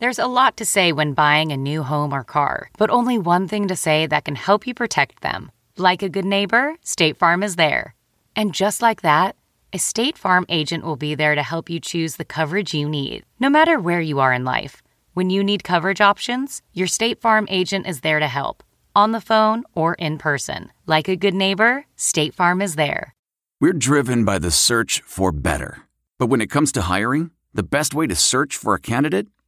There's a lot to say when buying a new home or car, but only one thing to say that can help you protect them. Like a good neighbor, State Farm is there. And just like that, a State Farm agent will be there to help you choose the coverage you need, no matter where you are in life. When you need coverage options, your State Farm agent is there to help, on the phone or in person. Like a good neighbor, State Farm is there. We're driven by the search for better. But when it comes to hiring, the best way to search for a candidate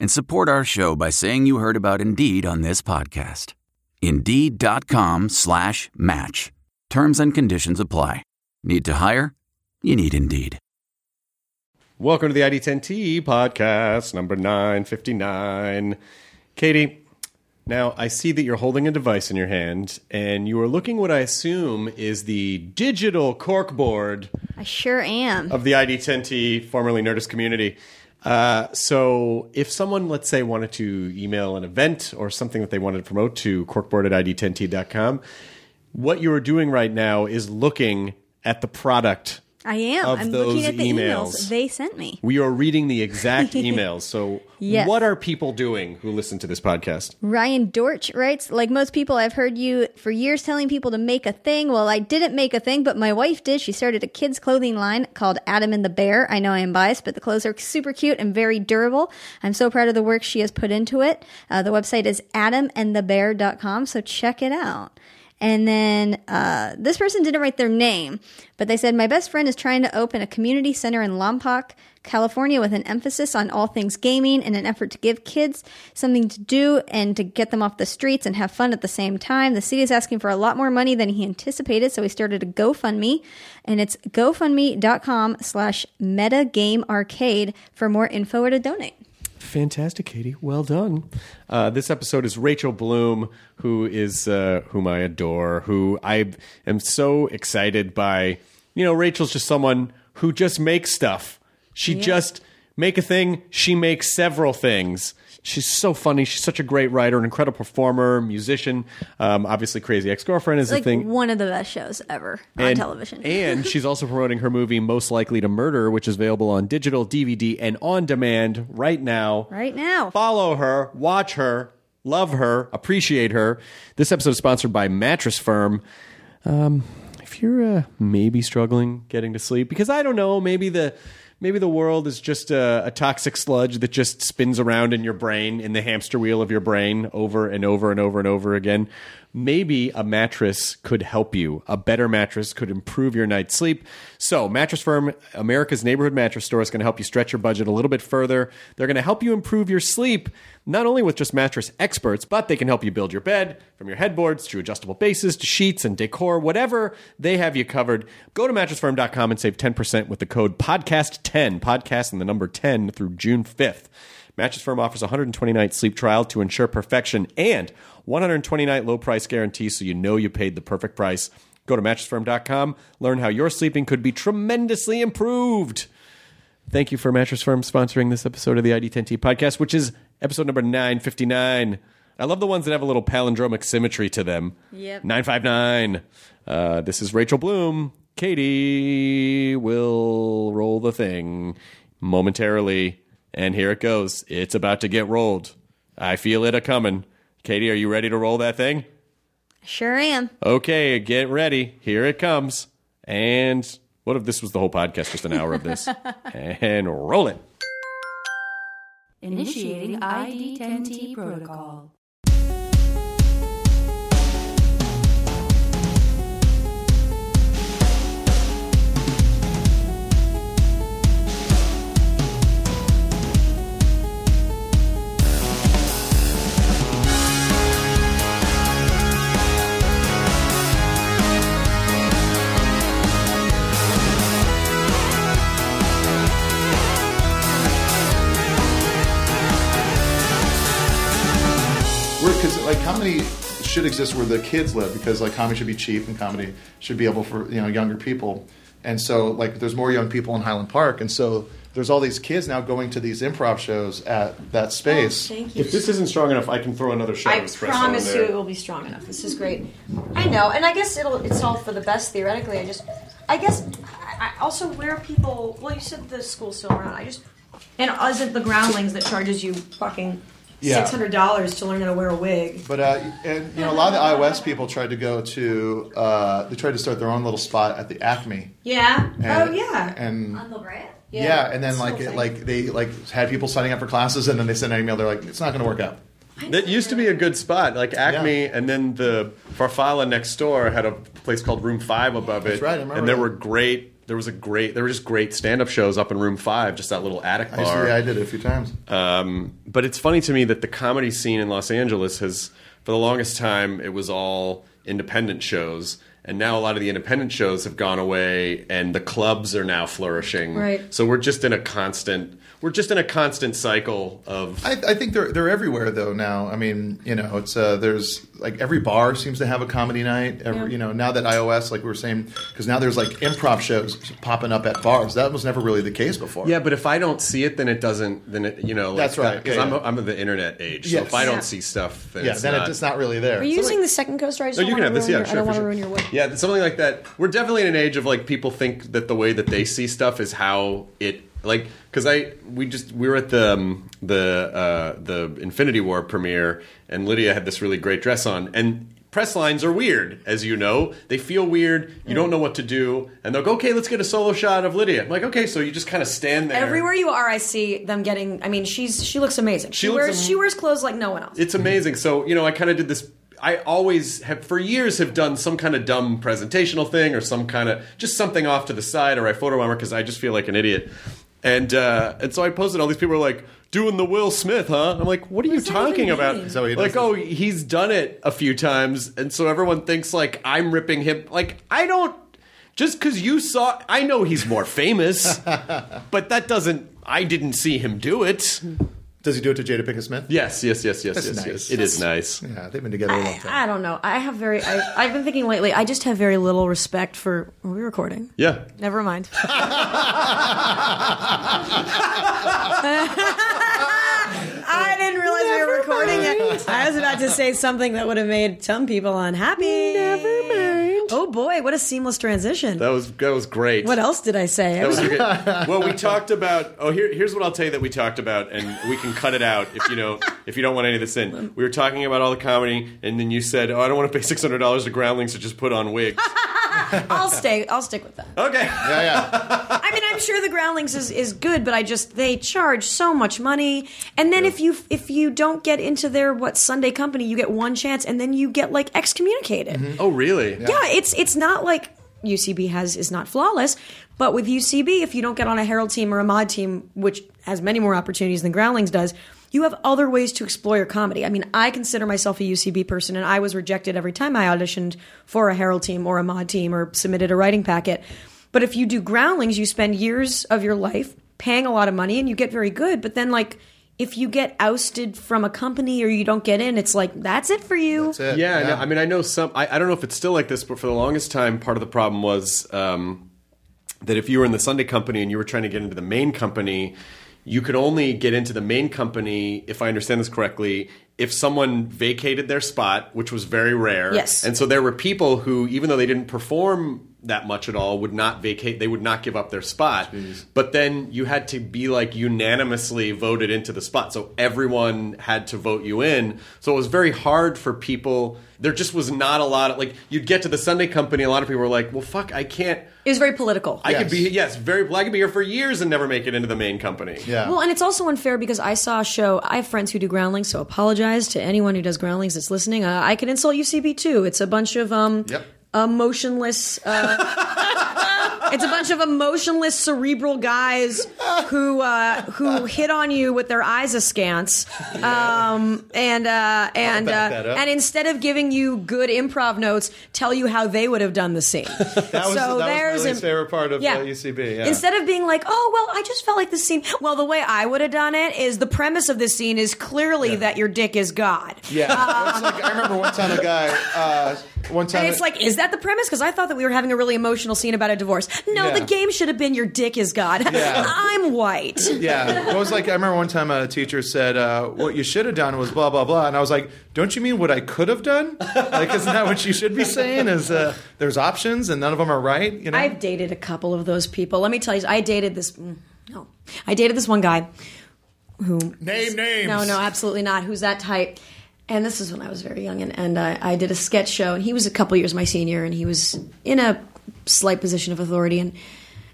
and support our show by saying you heard about Indeed on this podcast. Indeed.com slash match. Terms and conditions apply. Need to hire? You need Indeed. Welcome to the ID10T podcast, number 959. Katie, now I see that you're holding a device in your hand and you are looking what I assume is the digital corkboard I sure am. of the ID10T, formerly Nerdist community. Uh, so if someone, let's say, wanted to email an event or something that they wanted to promote to corkboard at ID10T.com, what you are doing right now is looking at the product I am. of I'm those looking at the emails. emails. they sent me. We are reading the exact emails. So, Yes. what are people doing who listen to this podcast? Ryan Dorch writes, like most people, I've heard you for years telling people to make a thing. Well, I didn't make a thing, but my wife did. She started a kids' clothing line called Adam and the Bear. I know I am biased, but the clothes are super cute and very durable. I'm so proud of the work she has put into it. Uh, the website is adamandthebear.com, so check it out. And then uh, this person didn't write their name, but they said, My best friend is trying to open a community center in Lompoc, California, with an emphasis on all things gaming in an effort to give kids something to do and to get them off the streets and have fun at the same time. The city is asking for a lot more money than he anticipated, so he started a GoFundMe, and it's gofundme.com slash metagamearcade for more info or to donate. Fantastic, Katie. Well done. Uh, this episode is Rachel Bloom, who is uh, whom I adore. Who I am so excited by. You know, Rachel's just someone who just makes stuff. She just make a thing. She makes several things. She's so funny. She's such a great writer, an incredible performer, musician. Um, obviously, Crazy Ex Girlfriend is Like a thing. one of the best shows ever on television. and she's also promoting her movie Most Likely to Murder, which is available on digital, DVD, and on demand right now. right now. Follow her, watch her, love her, appreciate her. This episode is sponsored by Mattress Firm. Um, if you're uh, maybe struggling getting to sleep, because I don't know, maybe the maybe the world is just a, a toxic sludge that just spins around in your brain, in the hamster wheel of your brain, over and over and over and over again. Maybe a mattress could help you. A better mattress could improve your night's sleep. So, Mattress Firm, America's neighborhood mattress store, is going to help you stretch your budget a little bit further. They're going to help you improve your sleep, not only with just mattress experts, but they can help you build your bed from your headboards to adjustable bases to sheets and decor, whatever, they have you covered. Go to mattressfirm.com and save 10% with the code podcast10, podcast and the number 10 through June 5th. Mattress Firm offers a 120 night sleep trial to ensure perfection and 120 night low price guarantee so you know you paid the perfect price. Go to mattressfirm.com, learn how your sleeping could be tremendously improved. Thank you for Mattress Firm sponsoring this episode of the ID10T podcast, which is episode number 959. I love the ones that have a little palindromic symmetry to them. Yep. 959. Uh, this is Rachel Bloom. Katie will roll the thing momentarily. And here it goes. It's about to get rolled. I feel it a coming. Katie, are you ready to roll that thing? Sure am. Okay, get ready. Here it comes. And what if this was the whole podcast, just an hour of this? and roll it. Initiating ID10T protocol. Should exist where the kids live because like comedy should be cheap and comedy should be able for you know younger people, and so like there's more young people in Highland Park, and so there's all these kids now going to these improv shows at that oh, space. Thank you. If this isn't strong enough, I can throw another shot I promise you it will be strong enough. This is great. I know, and I guess it'll it's all for the best theoretically. I just, I guess, I, I also where people. Well, you said the school's still around. I just, and is it the Groundlings that charges you fucking Yeah. six hundred dollars to learn how to wear a wig? But uh, and you know a lot of the iO's people tried to go to uh, they tried to start their own little spot at the Acme. Yeah. And, oh yeah. And La Brea? yeah, and then It's like it, like they like had people signing up for classes, and then they sent an email. They're like, it's not going to work out. That used to be a good spot, like Acme, Yeah. and then the Farfalla next door had a place called Room Five above it. That's right, I remember and there that. were great. There was a great. There were just great stand-up shows up in Room Five, just that little attic I, used to- bar. yeah, I did it a few times. Um, but it's funny to me that the comedy scene in Los Angeles has, for the longest time, it was all independent shows. And now a lot of the independent shows have gone away, and the clubs are now flourishing. Right. So we're just in a constant, we're just in a constant cycle of. I, I think they're they're everywhere though now. I mean, you know, it's uh, there's like every bar seems to have a comedy night. Every, Yeah. You know, now that iO's, like we were saying, because now there's like improv shows popping up at bars. That was never really the case before. Yeah, but if I don't see it, then it doesn't. Then it, you know, like That's right. Because Yeah, I'm, yeah. I'm of the internet age, so Yes. if I don't Yeah. see stuff, then yeah. it's Then not, it's not really there. Are you using the second coaster? I just No, you can wanna have this. ruin Yeah, your, sure. I don't want to sure. ruin your wood. Yeah, something like that. We're definitely in an age of like people think that the way that they see stuff is how it like because I we just we were at the um, the uh, the Infinity War premiere and Lydia had this really great dress on and. Press lines are weird, as you know. They feel weird. You don't know what to do, and they'll go, "Okay, let's get a solo shot of Lydia." I'm like, "Okay," so you just kind of stand there. Everywhere you are, I see them getting. I mean, she's she looks amazing. She, She looks wears am- she wears clothes like no one else. It's amazing. So, you know, I kind of did this. I always have, for years, have done some kind of dumb presentational thing or some kind of just something off to the side or I photo bomber because I just feel like an idiot. And uh, and so I posted. All these people are like doing the Will Smith, huh? I'm like, what are you talking about? mean? Is that what he does? like, oh, he's done it a few times, and so everyone thinks like I'm ripping him. Like I don't. Just because you saw, I know he's more famous, but that doesn't. I didn't see him do it. Does he do it to Jada Pinkett Smith? Yes, yes, yes, yes, That's yes, nice. yes. It is nice. Yeah, they've been together a long I, time. I don't know. I have very. I, I've been thinking lately. I just have very little respect for. Are we recording? Yeah. Never mind. I didn't realize we were recording it. I was about to say something that would have made some people unhappy. Never mind. Oh boy, what a seamless transition. That was that was great. What else did I say? That was- was great. well, we talked about. Oh, here, here's what I'll tell you that we talked about, and we can cut it out if you don't if you don't want any of this in. We were talking about all the comedy, and then you said, "Oh, I don't want to pay six hundred dollars to groundlings to just put on wigs." I'll stay. I'll stick with that. Okay. Yeah, yeah. I mean, I'm sure the Groundlings is, is good, but I just they charge so much money, and then if you if you don't get into their what Sunday company, you get one chance, and then you get like excommunicated. Mm-hmm. Oh, really? Yeah, it's it's not like UCB has is not flawless, but with UCB, if you don't get on a Harold team or a Maude team, which has many more opportunities than Groundlings does, you have other ways to explore your comedy. I mean, I consider myself a UCB person, and I was rejected every time I auditioned for a Harold team or a Maude team or submitted a writing packet. But if you do Groundlings, you spend years of your life paying a lot of money, and you get very good. But then, like. If you get ousted from a company or you don't get in, it's like that's it for you. That's it. Yeah, no, I mean, I know some. I, I don't know if it's still like this, but for the longest time, part of the problem was um, that if you were in the Sunday company and you were trying to get into the main company, you could only get into the main company, if I understand this correctly, if someone vacated their spot, which was very rare. Yes. And so there were people who, even though they didn't perform that much at all, would not vacate. They would not give up their spot. But then you had to be like unanimously voted into the spot. So everyone had to vote you in. So it was very hard for people. There just was not a lot of like you'd get to the Sunday company. A lot of people were like, "Well, fuck, I can't. It was very political. I could be yes, very. I could be here for years and never make it into the main company." Yeah. Well, and it's also unfair because I saw a show. I have friends who do groundlings, so apologize to anyone who does groundlings that's listening. Uh, I can insult UCB too. It's a bunch of um, Yep. Emotionless. Uh, It's a bunch of emotionless, cerebral guys who uh, who hit on you with their eyes askance, um, and uh, and uh, and instead of giving you good improv notes, tell you how they would have done the scene. That was, so that was there's Lily's a- favorite part of yeah. UCB. Yeah. Instead of being like, oh, well, I just felt like the scene. Well, the way I would have done it is the premise of this scene is clearly that your dick is God. yeah, That's like, I remember one time a guy, uh, one time And it's like, is that the premise? Because I thought that we were having a really emotional scene about a divorce. No, Yeah. the game should have been your dick is God. Yeah. I'm white. Yeah, it was like I remember one time a teacher said, uh, "What you should have done was blah blah blah," and I was like, "Don't you mean what I could have done? Like, isn't that what you should be saying? Is uh, there's options and none of them are right? You know?" I've dated a couple of those people. Let me tell you, I dated this. mm, No, I dated this one guy who Name names. No, no, absolutely not. Who's that type? And this is when I was very young, and, and uh, I did a sketch show, and he was a couple years my senior, and he was in a slight position of authority, and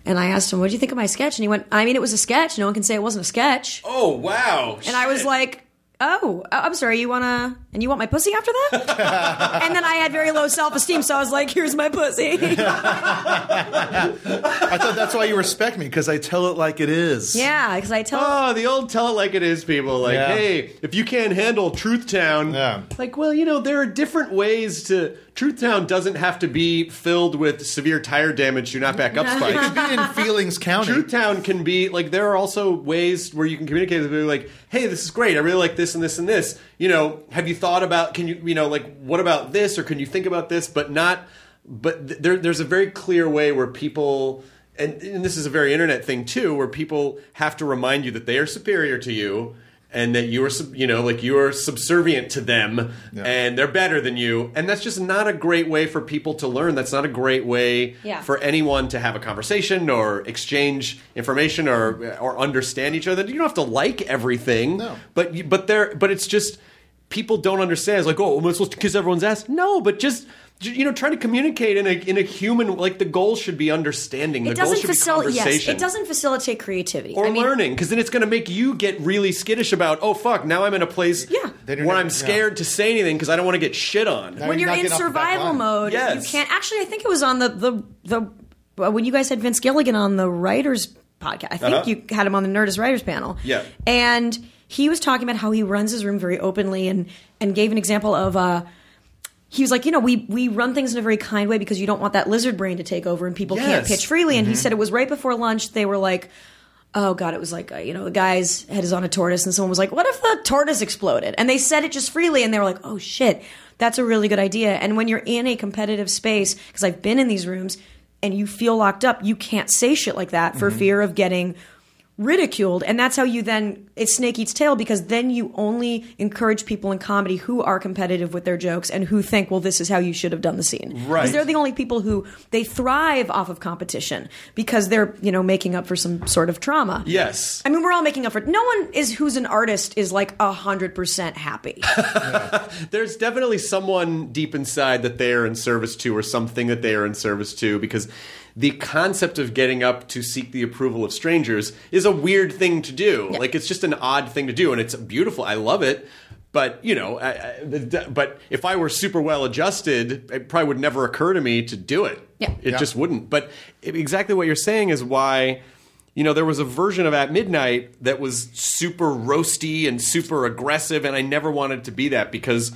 and I asked him, "What do you think of my sketch?" And he went, "I mean, it was a sketch. No one can say it wasn't a sketch." Oh wow! And I was like, "Oh, I'm sorry. You wanna and you want my pussy after that?" and then I had very low self esteem, so I was like, "Here's my pussy." I thought that's why you respect me because I tell it like it is. yeah, because I tell Oh, the old tell it like it is people. Like, Yeah. hey, if you can't handle Truth Town, Yeah. like, well, you know, there are different ways to. Truth Town doesn't have to be filled with severe tire damage Do not back up It spikes. could be in Feelings County. Truth Town can be like there are also ways where you can communicate with people like, hey, this is great. I really like this and this and this. You know, have you thought about? Can you you know like what about this or can you think about this? But not. But th- there, there's a very clear way where people. And, and this is a very internet thing too, where people have to remind you that they are superior to you, and that you are, you know, like you are subservient to them, and they're better than you, and that's just not a great way for people to learn. That's not a great way Yeah. for anyone to have a conversation or exchange information or or understand each other. You don't have to like everything, No. but you, but there but it's just people don't understand. It's like, oh, am I supposed to kiss everyone's ass? No, but just j- you know, trying to communicate in a in a human like the goal should be understanding. The it goal doesn't should be facilitate. Yes, conversation. it doesn't facilitate creativity or I mean, learning because then it's going to make you get really skittish about oh fuck now I'm in a place Yeah. Where not- I'm yeah. to say anything because I don't want to get shit on. Now when you're you're in getting off the back survival mode, Yes. you can't. Actually, I think it was on the the the uh, when you guys had Vince Gilligan on the writers podcast. I think Uh-huh. you had him on the Nerdist writers panel. Yeah. and he was talking about how he runs his room very openly and and gave an example of. uh he was like, you know, we we run things in a very kind way because you don't want that lizard brain to take over and people can't pitch freely. And he said it was right before lunch. They were like, oh god, it was like uh, you know the guy's head is on a tortoise, and someone was like, what if the tortoise exploded? And they said it just freely, and they were like, oh shit, that's a really good idea. And when you're in a competitive space, because I've been in these rooms, and you feel locked up, you can't say shit like that for fear of getting ridiculed and that's how you then it snake eats tail because then you only encourage people in comedy who are competitive with their jokes and who think well this is how you should have done the scene Right. because they're the only people who they thrive off of competition because they're you know making up for some sort of trauma Yes. I mean, we're all making up for it. No one is who's an artist is like a hundred percent happy. there's definitely someone deep inside that they are in service to or something that they are in service to because the concept of getting up to seek the approval of strangers is a weird thing to do. Like it's just an odd thing to do and it's beautiful. I love it. But you know I, I, but if i were super well adjusted it probably would never occur to me to do it. Yeah. it just wouldn't. But exactly what you're saying is why you know, there was a version of At Midnight that was super roasty and super aggressive, and I never wanted to be that because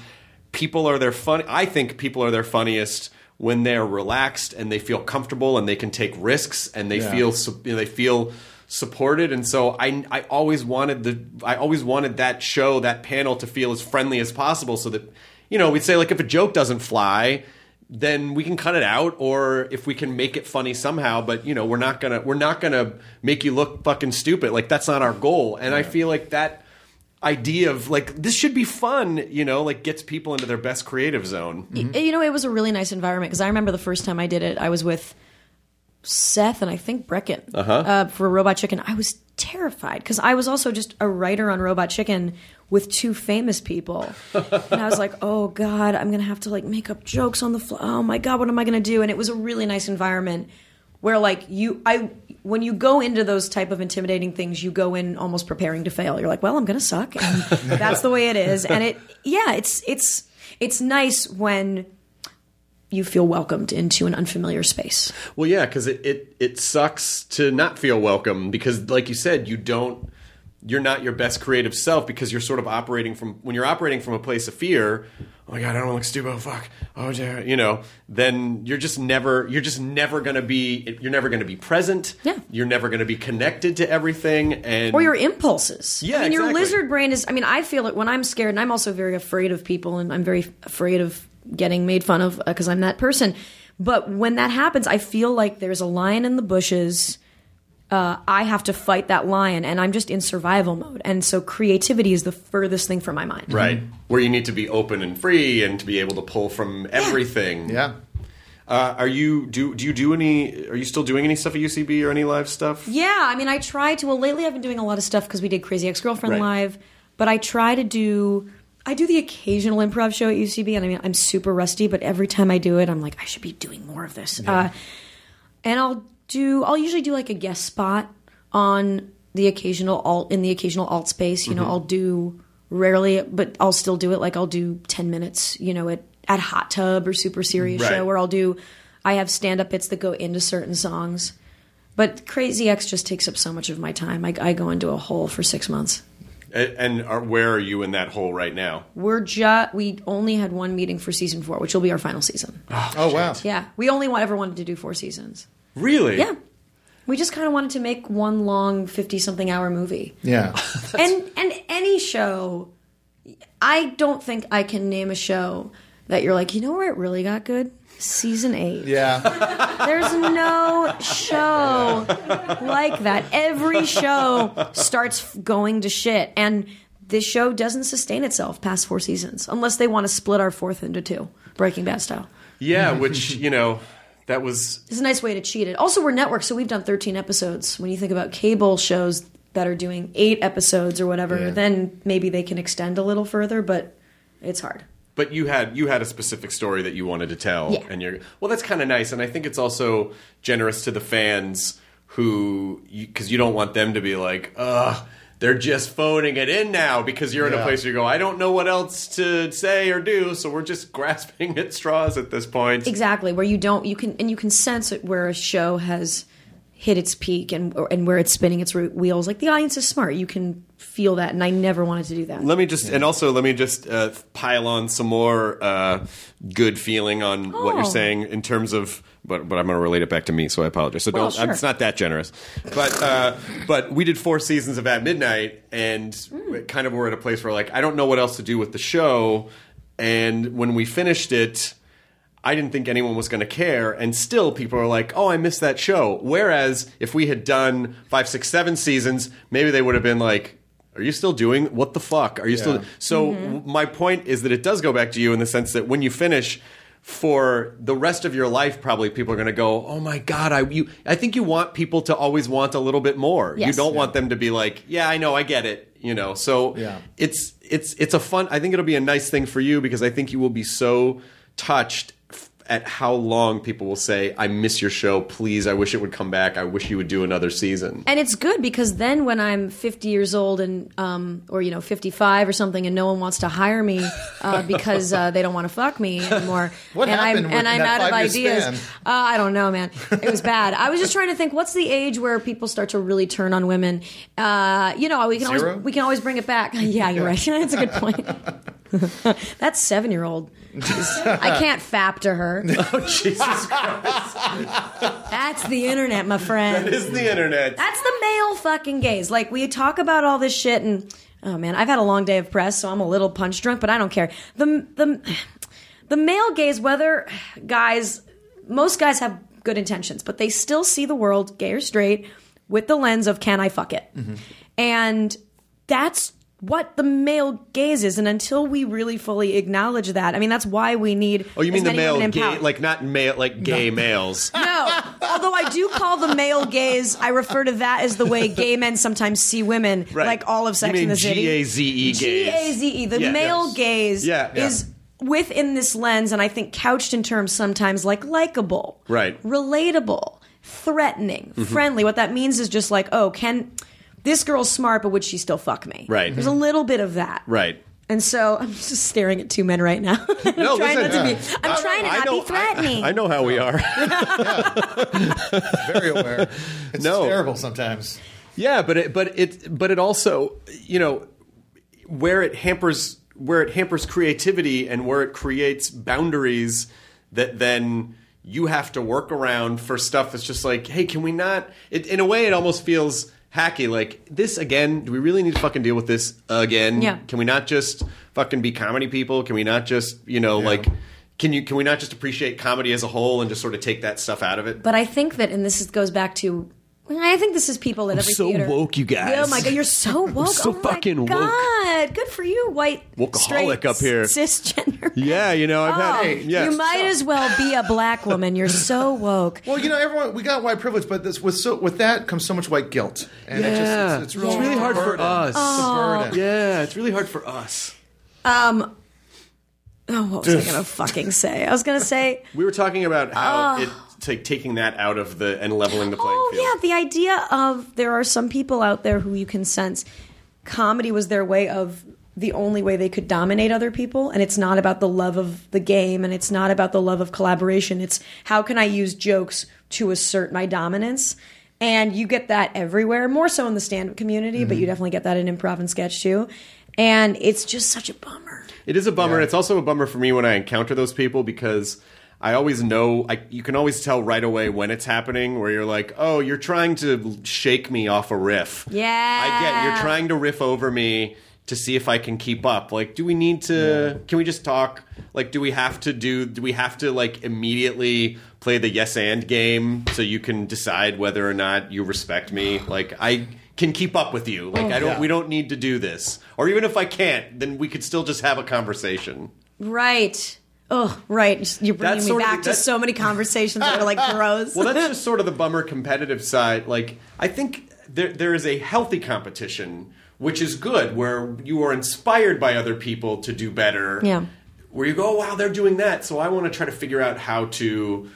people are their fun. I think people are their funniest when they're relaxed and they feel comfortable and they can take risks and they Yeah. feel you know, they feel supported. And so I I always wanted the I always wanted that show that panel to feel as friendly as possible, so that you know we'd say like if a joke doesn't fly then we can cut it out or if we can make it funny somehow but you know we're not gonna we're not gonna make you look fucking stupid like that's not our goal and i feel like that idea of like this should be fun you know like gets people into their best creative zone Y- You know, it was a really nice environment because I remember the first time I did it, I was with Seth and I think Breckin uh for Robot Chicken. I was terrified because I was also just a writer on Robot Chicken with two famous people, and I was like, "Oh God, I'm gonna have to like make up jokes on the fly. Oh my God, what am I gonna do?" And it was a really nice environment where like you, I when you go into those type of intimidating things, you go in almost preparing to fail. You're like, "Well, I'm gonna suck," and that's the way it is. And it, yeah, it's it's it's nice when you feel welcomed into an unfamiliar space. Well, yeah, because it, it it sucks to not feel welcome because, like you said, you don't. You're not your best creative self because you're sort of operating from when you're operating from a place of fear. Oh my god, I don't look stupid. Oh fuck. Oh yeah, you know. Then you're just never. You're just never going to be. You're never going to be present. Yeah. You're never going to be connected to everything. And or your impulses. Yeah, I mean, your lizard brain is. I mean, I feel it when I'm scared, and I'm also very afraid of people, and I'm very afraid of getting made fun of uh, because I'm that person. But when that happens, I feel like there's a lion in the bushes. Uh, I have to fight that lion, and I'm just in survival mode. And so, creativity is the furthest thing from my mind. right where you need to be open and free and to be able to pull from everything. Yeah. Uh, are you do do you do any? Are you still doing any stuff at UCB or any live stuff? Yeah, I mean, I try to. Well, lately I've been doing a lot of stuff because we did Crazy Ex Girlfriend Right. live, but I try to do. I do the occasional improv show at UCB, and I mean, I'm super rusty, but every time I do it, I'm like, I should be doing more of this. Uh, and I'll do. I'll usually do like a guest spot on the occasional alt in the occasional alt space. You know, Mm-hmm. I'll do rarely, but I'll still do it. Like I'll do ten minutes. You know, at at Hot Tub or Super Serious Right. Show, where I'll do. I have stand up bits that go into certain songs. But Crazy Ex just takes up so much of my time. I, I go into a hole for six months. And are, where are you in that hole right now? We're just we only had one meeting for season four, which will be our final season. Oh wow. Yeah, we only wa- ever wanted to do four seasons. Really? Yeah, we just kind of wanted to make one long fifty-something hour movie. Yeah. and and any show, I don't think I can name a show that you're like, you know where it really got good. Season eight. Yeah. There's no show like that. Every show starts going to shit, and this show doesn't sustain itself past four seasons unless they want to split our fourth into two, Breaking Bad style. Yeah, which you know, that was It's a nice way to cheat it. Also, we're network, so we've done 13 episodes. When you think about cable shows that are doing eight episodes or whatever, Yeah. then maybe they can extend a little further, but it's hard. But you had you had a specific story that you wanted to tell, Yeah. and you're well. That's kind of nice, and I think it's also generous to the fans who because you, don't want them to be like, ugh. They're just phoning it in now because you're in a place where you go, I don't know what else to say or do, so we're just grasping at straws at this point. Exactly, where you don't you can and you can sense it where a show has hit its peak and and where it's spinning its wheels. Like the audience is smart, you can feel that, and I never wanted to do that. Let me just, and also let me just uh, pile on some more uh, good feeling on what you're Oh. saying in terms of, but but I'm going to relate it back to me, so I apologize. So Well, don't, sure. it's not that generous, but uh, but we did four seasons of At Midnight, and Hmm. kind of we're at a place where like I don't know what else to do with the show, and when we finished it. I didn't think anyone was going to care, and still people are like, "Oh, I missed that show." Whereas if we had done five, six, seven seasons, maybe they would have been like, "Are you still doing what the fuck? Are you still?" So w- my point is that it does go back to you in the sense that when you finish. For the rest of your life, probably people are going to go, "Oh my god, I you." I think you want people to always want a little bit more. You don't want them to be like, "Yeah, I know, I get it," you know. So Yeah. it's it's it's a fun. I think it'll be a nice thing for you because I think you will be so touched f- at how long people will say, "I miss your show. Please, I wish it would come back. I wish you would do another season." and it's good because then when I'm 50 years old and um or you know 55 or something and no one wants to hire me uh, because uh, they don't want to fuck me anymore. What and happened I'm and I'm out of ideas. uh, I don't know man. It was bad. I was just trying to think what's the age where people start to really turn on women? Uh, you know we can Zero? always we can always bring it back. Yeah you're right. That's a good point that's seven year old I can't fap to her oh Jesus Christ! that's the internet my friend It is the internet. That's the male fucking gaze. Like we talk about all this shit, and oh man, I've had a long day of press, so I'm a little punch drunk, but I don't care. The the the male gaze, whether guys, most guys have good intentions, but they still see the world, gay or straight, with the lens of can I fuck it, mm-hmm. and that's what the male gaze is. And until we really fully acknowledge that, I mean, that's why we need. Oh, you mean the male gay, like not male, like gay males? No, although I do call the male gaze, I refer to that as the way gay men sometimes see women, Right. like all of Sex in the City. G-A-Z-E gaze. G A Z E. The Yeah, male yes. gaze Yeah, yeah. is within this lens, and I think couched in terms sometimes like likable, Right. Mm-hmm. relatable, threatening, friendly. What that means is just like, oh, can this girl's smart, but would she still fuck me? Right. There's a little bit of that. Right. And so I'm just staring at two men right now. I'm No, trying listen, not to yeah. be. I'm trying to I not know- be threatening. I, I know how we are. Very aware. It's No. terrible sometimes. Yeah, but it, but it, but it also, you know, where it hampers where it hampers creativity and where it creates boundaries that then you have to work around for stuff that's just like, hey, can we not? It, in a way, it almost feels hacky. Like this again. Do we really need to fucking deal with this again? Yeah. Can we not just fucking be comedy people? Can we not just, you know, like. Can you can we not just appreciate comedy as a whole and just sort of take that stuff out of it? But I think that, and this is, goes back to. I think this is people at every theater. so theater. woke, you guys. Oh my god, you're so woke. so oh my fucking woke. God, good for you, white Wokeaholic straight, up here. cisgender. yeah, you know, I've had. Oh, yeah. You might as well be a black woman. You're so woke. Well, you know, everyone we got white privilege, but this with so with that comes so much white guilt, and it just, it's, it's, It's really hard for us. It's. Yeah, it's really hard for us. Um. Oh, what was I gonna fucking say? I was gonna say. We were talking about how it's like taking that out of the and leveling the playing Oh field. yeah, the idea of there are some people out there who you can sense comedy was their way of the only way they could dominate other people and it's not about the love of the game and it's not about the love of collaboration. It's how can i use jokes to assert my dominance? And you get that everywhere more so in the stand-up community but you mm-hmm. definitely get that in improv and sketch too. And it's just such a bummer. It is a bummer. and It's also a bummer for me when I encounter those people because I always know. I, you can always tell right away when it's happening. Where you're like, "Oh, you're trying to shake me off a riff." Yeah. I get. You're trying to riff over me to see if I can keep up. Like, do we need to? Can we just talk? Like, do we have to do? Do we have to like immediately play the yes and game so you can decide whether or not you respect me? Like, I can keep up with you. Like, oh, I don't. yeah. We don't need to do this. Or even if I can't, then we could still just have a conversation. right oh right you're bringing That's me sort of back to so many conversations that are like gross Well, that's just sort of the bummer competitive side. Like, I think there there is a healthy competition, which is good, where you are inspired by other people to do better. Yeah. Where you go, oh, wow, they're doing that, so I want to try to figure out how to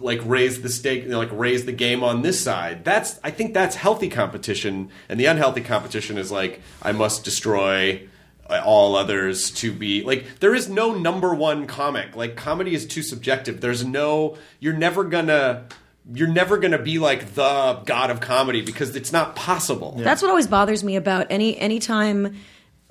like raise the stake, you know, like raise the game on this side. That's I think that's healthy competition, and the unhealthy competition is like I must destroy all others to be like there is no number one comic. Like comedy is too subjective. There's no you're never gonna you're never gonna be like the god of comedy because it's not possible. That's what always bothers me about any anytime.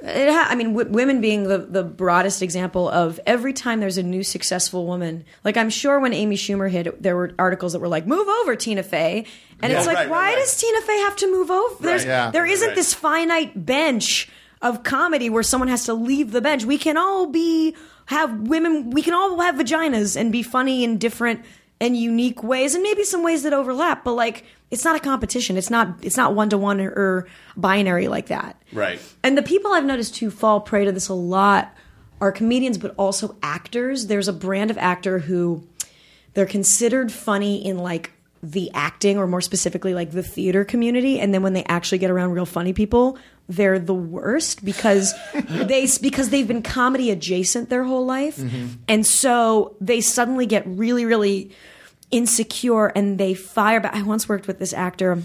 It ha- I mean, w- women being the, the broadest example of every time there's a new successful woman. Like I'm sure when Amy Schumer hit, there were articles that were like, "Move over, Tina Fey," and it's like, right, right, why right. does Tina Fey have to move over? There's, yeah. there isn't Right. this finite bench of comedy where someone has to leave the bench. We can all be have women. We can all have vaginas and be funny in different and unique ways, and maybe some ways that overlap. But like, it's not a competition. It's not. It's not one to one or binary like that. Right. And the people I've noticed who fall prey to this a lot are comedians, but also actors. There's a brand of actor who they're considered funny in like the acting or more specifically like the theater community and then when they actually get around real funny people they're the worst because they because they've been comedy adjacent their whole life. Mm-hmm. And so they suddenly get really really insecure and they fire back. I once worked with this actor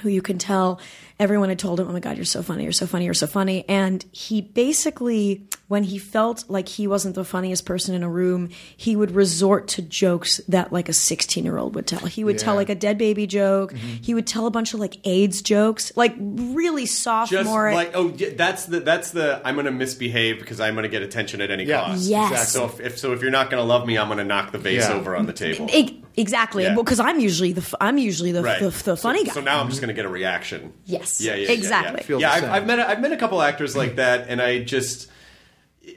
who you can tell everyone had told him, "Oh my God, you're so funny, you're so funny, you're so funny." And he basically, when he felt like he wasn't the funniest person in a room, he would resort to jokes that like a 16 year old would tell. He would tell like a dead baby joke. Mm-hmm. He would tell a bunch of like AIDS jokes, like really sophomore. Just sophomore. like oh yeah, that's the that's the I'm gonna misbehave because I'm gonna get attention at any Yeah. cost. Yes. So if, if so if you're not gonna love me, I'm gonna knock the vase Yeah. over on the table. E- exactly, Yeah. because I'm usually the f- I'm usually the Right. the, the funny so, guy. So now I'm just mm-hmm. going to get a reaction. Yes. Yeah, yeah, yeah, Exactly. Yeah, Feel yeah I've, same. I've met a, I've met a couple actors like that, and I just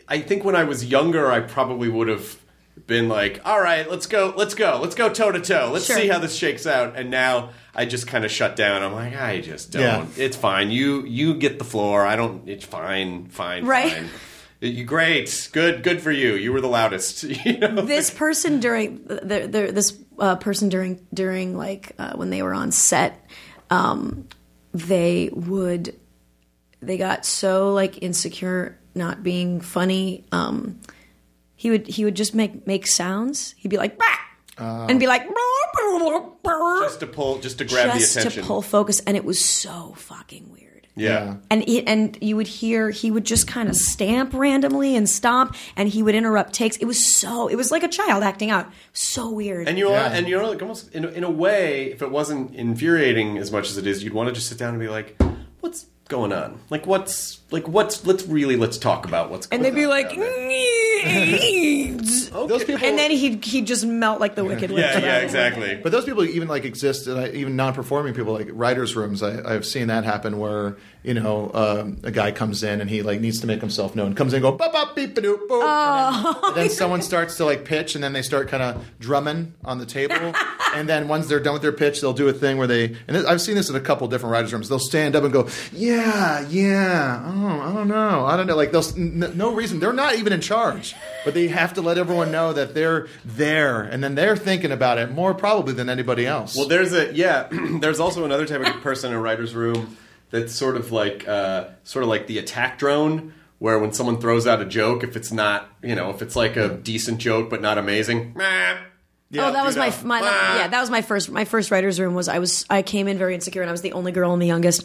I think when I was younger, I probably would have been like, "All right, let's go, let's go, let's go toe to toe, let's Sure. see how this shakes out." And now I just kind of shut down. I'm like, I just don't. Yeah. It's fine. You you get the floor. I don't. It's fine. Fine. Right. Fine. You great, good, good for you. You were the loudest. You know, this person during the, the, this uh, person during during like uh, when they were on set um, they would they got so like insecure not being funny um, he would he would just make make sounds he'd be like "Bah!" and be like just to pull, just to grab just the attention. to pull focus and it was so fucking weird Yeah. and he, and you would hear he would just kind of stamp randomly and stomp, and he would interrupt takes. It was so it was like a child acting out. So weird. And you Yeah. are, and you're like almost in, in a way, if it wasn't infuriating as much as it is, you'd want to just sit down and be like, "What's going on? Like, what's like what's let's really let's talk about what's." Going on. And they'd be like, down there." Those people, and then he'd he'd just melt like the wicked witch. yeah, yeah, exactly. But those people even like exist, and I, even non-performing people like writers' rooms. I, I've seen that happen where you know um, a guy comes in and he like needs to make himself known. Comes in, and go bop bop beep ba doop boop. Oh. And then, and then someone starts to like pitch, and then they start kind of drumming on the table. and then once they're done with their pitch, they'll do a thing where they. And I've seen this in a couple different writers' rooms. They'll stand up and go, "Yeah, yeah, oh, I don't know, I don't know." Like they'll n- no reason. They're not even in charge, but they have to let everyone know that they're there, and then they're thinking about it more probably than anybody else. Well, there's a yeah. there's also another type of person in a writer's room that's sort of like uh, sort of like the attack drone, where when someone throws out a joke, if it's not you know if it's like a decent joke but not amazing, meh. oh, that was my that. my Ah. yeah. That was my first my first writers' room. Was I was I came in very insecure and I was the only girl and the youngest.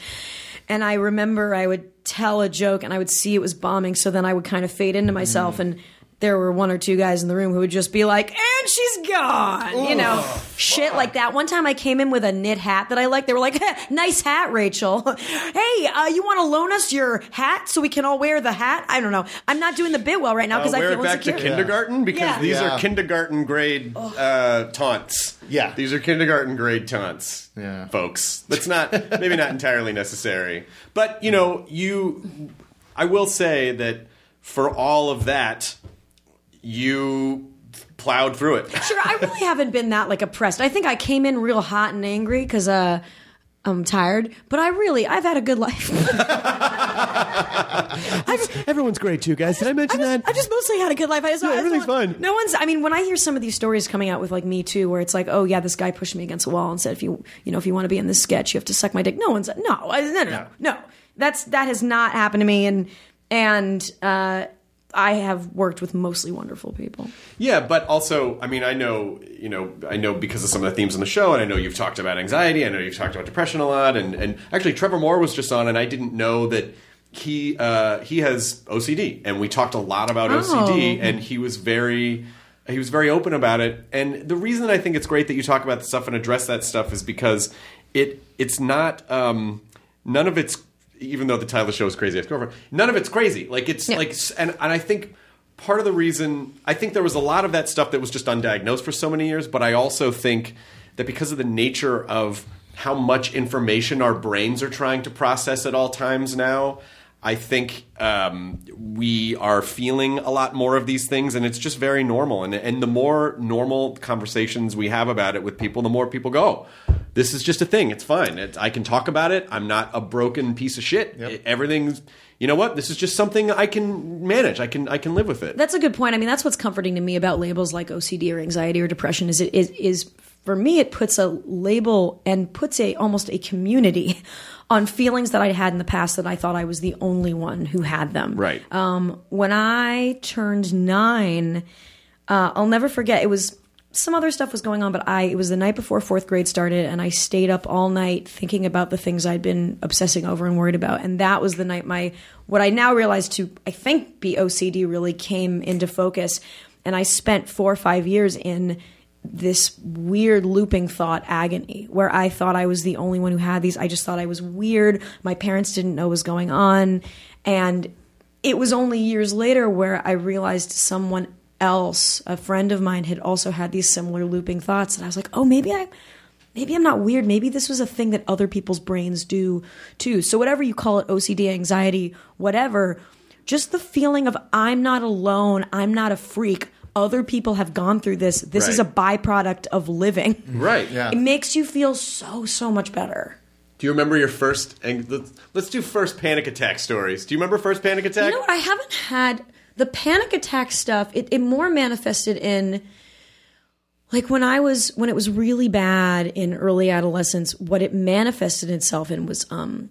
And I remember I would tell a joke and I would see it was bombing, so then I would kind of fade into myself Mm. and. There were one or two guys in the room who would just be like, and she's gone. You know, shit like that. One time I came in with a knit hat that I liked. They were like, nice hat, Rachel. hey, uh, you want to loan us your hat so we can all wear the hat? I don't know. I'm not doing the bit well right now because Uh, I wear feel it back insecure. to kindergarten because Yeah. these Yeah. are kindergarten grade uh, taunts. Yeah. these are kindergarten grade taunts. Yeah. folks. That's not maybe not entirely necessary, but you know, you. I will say that for all of that, you plowed through it. Sure, I really haven't been that like oppressed. I think I came in real hot and angry because uh, I'm tired. But I really, I've had a good life. Everyone's great too, guys. Did I mention that? I just, I just mostly had a good life. I just, Yeah, I just everything's want- fine. No one's. I mean, when I hear some of these stories coming out with like Me Too, where it's like, oh yeah, this guy pushed me against a wall and said, if you, you know, if you want to be in this sketch, you have to suck my dick. No one's. No, no, no, no, no. That's that has not happened to me, and and uh, I have worked with mostly wonderful people. Yeah, but also, I mean, I know, you know, I know because of some of the themes on the show, and I know you've talked about anxiety. I know you've talked about depression a lot, and and actually, Trevor Moore was just on, and I didn't know that he uh, he has OCD, and we talked a lot about OCD, Oh. and he was very. He was very open about it, and the reason I think it's great that you talk about the stuff and address that stuff is because it it's not um, none of it's even though the title of the show is Crazy Ex-Girlfriend, none of it's crazy. Like it's Yeah. like and and I think part of the reason I think there was a lot of that stuff that was just undiagnosed for so many years, but I also think that because of the nature of how much information our brains are trying to process at all times now, I think um, we are feeling a lot more of these things, and it's just very normal. And and the more normal conversations we have about it with people, the more people go. This is just a thing. It's fine. It's, I can talk about it. I'm not a broken piece of shit. Yep. Everything's. You know what? This is just something I can manage. I can. I can live with it. That's a good point. I mean, that's what's comforting to me about labels like OCD or anxiety or depression is it is, is for me it puts a label and puts a almost a community on feelings that I had in the past that I thought I was the only one who had them. Right. Um, when I turned nine, uh, I'll never forget. It was some other stuff was going on, but I it was the night before fourth grade started, and I stayed up all night thinking about the things I'd been obsessing over and worried about. And that was the night my what I now realize to I think be OCD really came into focus. And I spent four or five years in this weird looping thought agony where I thought I was the only one who had these. I just thought I was weird. My parents didn't know what was going on. And it was only years later where I realized someone else, a friend of mine, had also had these similar looping thoughts. And I was like, oh, maybe I. Maybe I'm not weird. Maybe this was a thing that other people's brains do too. So, whatever you call it OCD, anxiety, whatever, just the feeling of I'm not alone, I'm not a freak. Other people have gone through this. This is a byproduct of living. Right. Yeah. It makes you feel so, so much better. Do you remember your first? And let's, let's do first panic attack stories. Do you remember first panic attack? You know what? I haven't had the panic attack stuff. It, it more manifested in like when I was when it was really bad in early adolescence. What it manifested itself in was um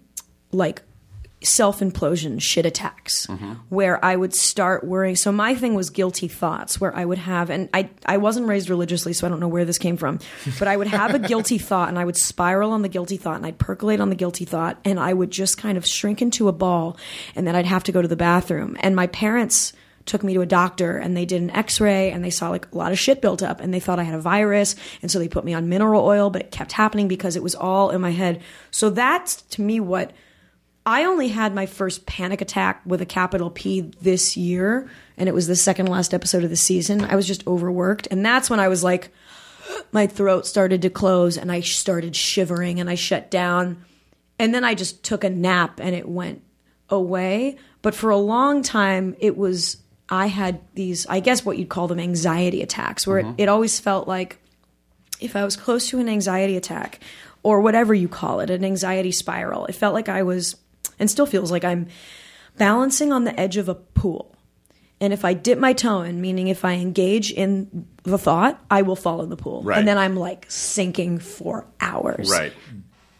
like self implosion shit attacks mm-hmm. where I would start worrying. So my thing was guilty thoughts where I would have, and I, I wasn't raised religiously, so I don't know where this came from, but I would have a guilty thought and I would spiral on the guilty thought and I'd percolate on the guilty thought and I would just kind of shrink into a ball and then I'd have to go to the bathroom. And my parents, took me to a doctor and they did an x-ray and they saw like a lot of shit built up and they thought I had a virus and so they put me on mineral oil but it kept happening because it was all in my head. So that's to me what I only had my first panic attack with a capital P this year and it was the second last episode of the season. I was just overworked and that's when I was like my throat started to close and I started shivering and I shut down and then I just took a nap and it went away. But for a long time, it was, I had these, I guess what you'd call them anxiety attacks, where it, it always felt like if I was close to an anxiety attack or whatever you call it, an anxiety spiral, it felt like I was, and still feels like I'm balancing on the edge of a pool. And if I dip my toe in, meaning if I engage in the thought, I will fall in the pool. Right. And then I'm like sinking for hours. Right.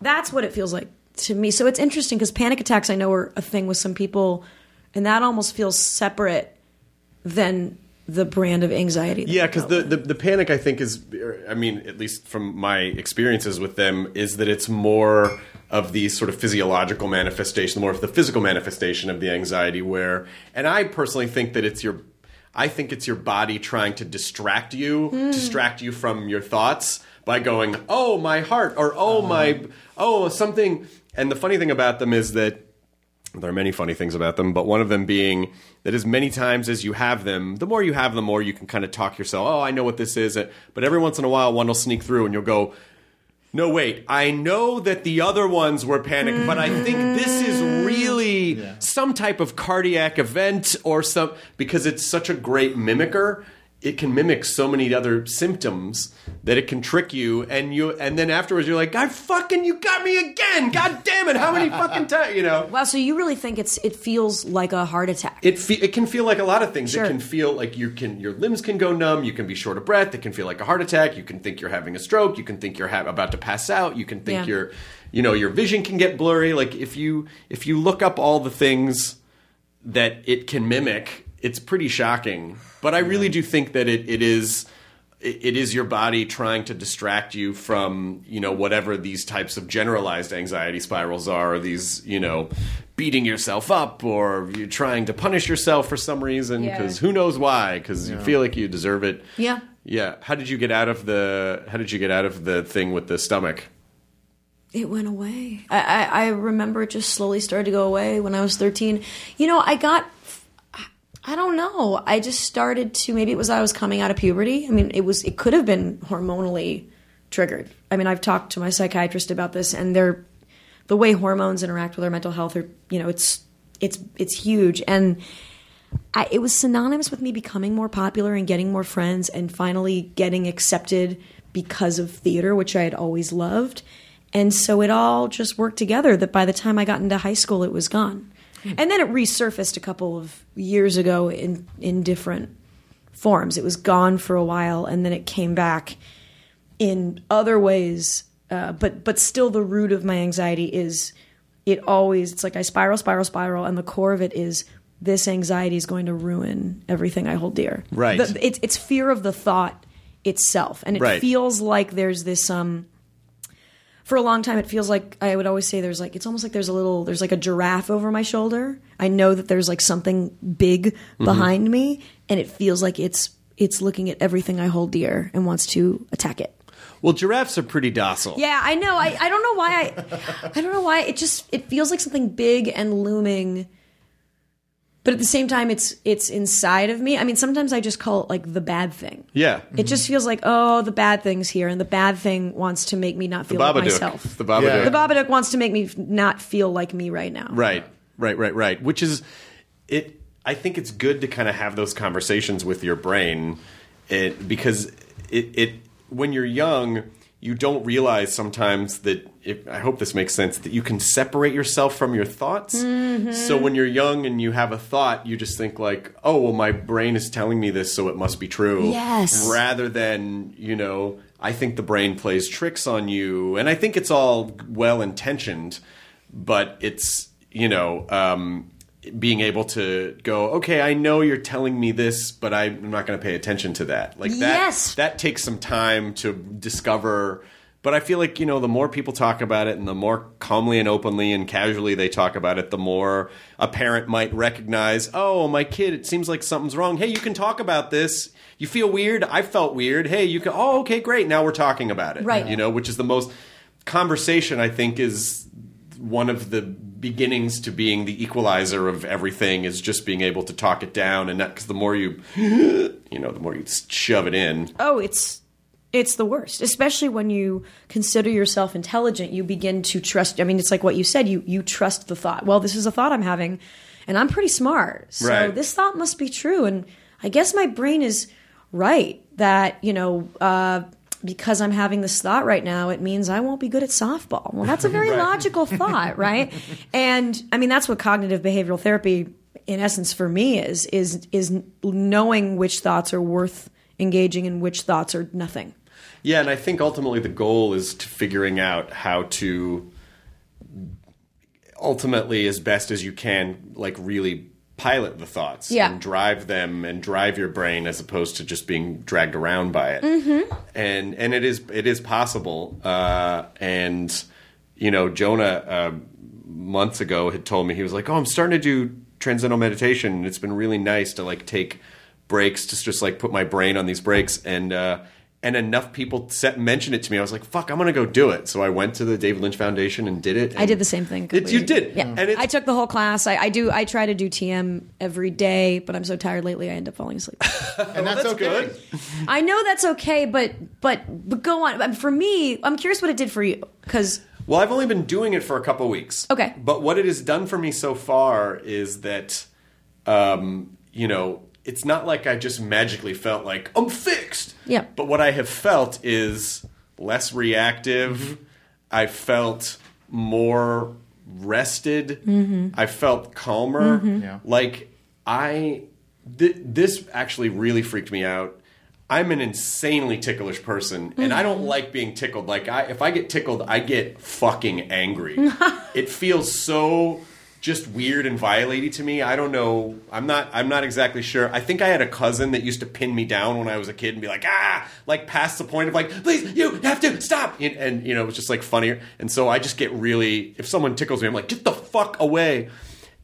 That's what it feels like to me. So it's interesting because panic attacks I know are a thing with some people, and that almost feels separate than the brand of anxiety. Yeah, because the, the the panic I think is, I mean, at least from my experiences with them, is that it's more of the sort of physiological manifestation, more of the physical manifestation of the anxiety. Where, and I personally think that it's your, I think it's your body trying to distract you, hmm. distract you from your thoughts by going, oh my heart, or oh uh-huh. my, oh something. And the funny thing about them is that there are many funny things about them, but one of them being that as many times as you have them, the more you have, the more you can kind of talk yourself, oh, I know what this is. But every once in a while, one will sneak through and you'll go, no, wait, I know that the other ones were panic, but I think mm-hmm. this is really some type of cardiac event or some, because it's such a great mimicker. It can mimic so many other symptoms that it can trick you, and you, and then afterwards you're like, God fucking, you got me again! God damn it! How many fucking times, you know? wow, so you really think it's it feels like a heart attack? it fe- it can feel like a lot of things. Sure. It can feel like you can your limbs can go numb. You can be short of breath. It can feel like a heart attack. You can think you're having a stroke. You can think you're ha- about to pass out. You can think Yeah. you're you know your vision can get blurry. Like if you if you look up all the things that it can mimic, it's pretty shocking. But I really do think that it, it is it is your body trying to distract you from you know whatever these types of generalized anxiety spirals are or these you know beating yourself up or you're trying to punish yourself for some reason Yeah. because who knows why because you feel like you deserve it Yeah. yeah how did you get out of the how did you get out of the thing with the stomach It went away. I, I, I remember it just slowly started to go away when I was 13. You know, I got, I don't know. I just started to, maybe it was I was coming out of puberty. I mean, it was, it could have been hormonally triggered. I mean, I've talked to my psychiatrist about this and they're, the way hormones interact with our mental health are, you know, it's, it's, it's huge. And I, it was synonymous with me becoming more popular and getting more friends and finally getting accepted because of theater, which I had always loved. And so it all just worked together that by the time I got into high school, it was gone. And then it resurfaced a couple of years ago in, in different forms. It was gone for a while and then it came back in other ways. Uh, but but still, the root of my anxiety is it always. It's like I spiral, spiral, spiral, and the core of it is this anxiety is going to ruin everything I hold dear. Right. The- it's it's fear of the thought itself, and it Right. feels like there's this um. For a long time, it feels like I would always say there's like it's almost like there's a little there's like a giraffe over my shoulder. I know that there's like something big mm-hmm. behind me, and it feels like it's it's looking at everything I hold dear and wants to attack it. well giraffes are pretty docile Yeah, I know. I, I don't know why I I don't know why it just it feels like something big and looming. But at the same time it's it's inside of me. I mean, sometimes I just call it like the bad thing. yeah It mm-hmm. just feels like, oh, the bad thing's here and the bad thing wants to make me not the feel like myself. the babadook Yeah. the Babadook wants to make me not feel like me right now. Right, right, right, right. Which is it. I think it's good to kind of have those conversations with your brain, it because it it when you're young, you don't realize sometimes that. If, I hope this makes sense that you can separate yourself from your thoughts. So when you're young and you have a thought, you just think like, "Oh, well, my brain is telling me this, so it must be true." Yes. Rather than you know, I think the brain plays tricks on you, and I think it's all well intentioned but it's you know, um, being able to go, okay, I know you're telling me this, but I'm not going to pay attention to that. Like that, Yes. that takes some time to discover. But I feel like you know, the more people talk about it, and the more calmly and openly and casually they talk about it, the more a parent might recognize, oh, my kid, it seems like something's wrong. Hey, you can talk about this. You feel weird. I felt weird. Hey, you can. Oh, okay, great. Now we're talking about it. Right. You know, which is the most conversation. I think is one of the beginnings to being the equalizer of everything is just being able to talk it down and not because the more you you know the more you shove it in Oh, it's it's the worst, especially when you consider yourself intelligent. You begin to trust. I mean, it's like what you said. You you trust the thought. Well, this is a thought I'm having, and I'm pretty smart, so Right. this thought must be true. And I guess my brain is right that you know. Uh, because I'm having this thought right now, it means I won't be good at softball. Well, that's a very logical thought, right? And I mean, that's what cognitive behavioral therapy, in essence, for me is is is knowing which thoughts are worth engaging and which thoughts are nothing. yeah and i think ultimately the goal is to figuring out how to ultimately as best as you can like really pilot the thoughts Yeah. and drive them and drive your brain as opposed to just being dragged around by it mm-hmm. and and it is it is possible uh, and you know jonah uh, months ago had told me he was like oh i'm starting to do transcendental meditation and it's been really nice to like take breaks to just like put my brain on these breaks and uh and enough people set, mentioned it to me. I was like, "Fuck, I'm gonna go do it." So I went to the David Lynch Foundation and did it. I did the same thing. It, you did, Yeah, And I took the whole class. I, I do. I try to do TM every day, but I'm so tired lately. I end up falling asleep. and that's, okay. good. I know that's okay, but but but go on. Um, For me, I'm curious what it did for you because Well, I've only been doing it for a couple weeks. Okay. But what it has done for me so far is that, um, you know, it's not like I just magically felt like I'm fixed. Yeah. But what I have felt is less reactive. Mm-hmm. I felt more rested. Mm-hmm. I felt calmer. Yeah. Like I, th- this actually really freaked me out. I'm an insanely ticklish person, and I don't like being tickled. Like I, if I get tickled, I get fucking angry. it feels so just weird and violating to me. I don't know. I'm not. I'm not exactly sure. I think I had a cousin that used to pin me down when I was a kid and be like, ah, like past the point of like, please, you have to stop. And, and you know, it was just like funnier. And so I just get really. If someone tickles me, I'm like, get the fuck away.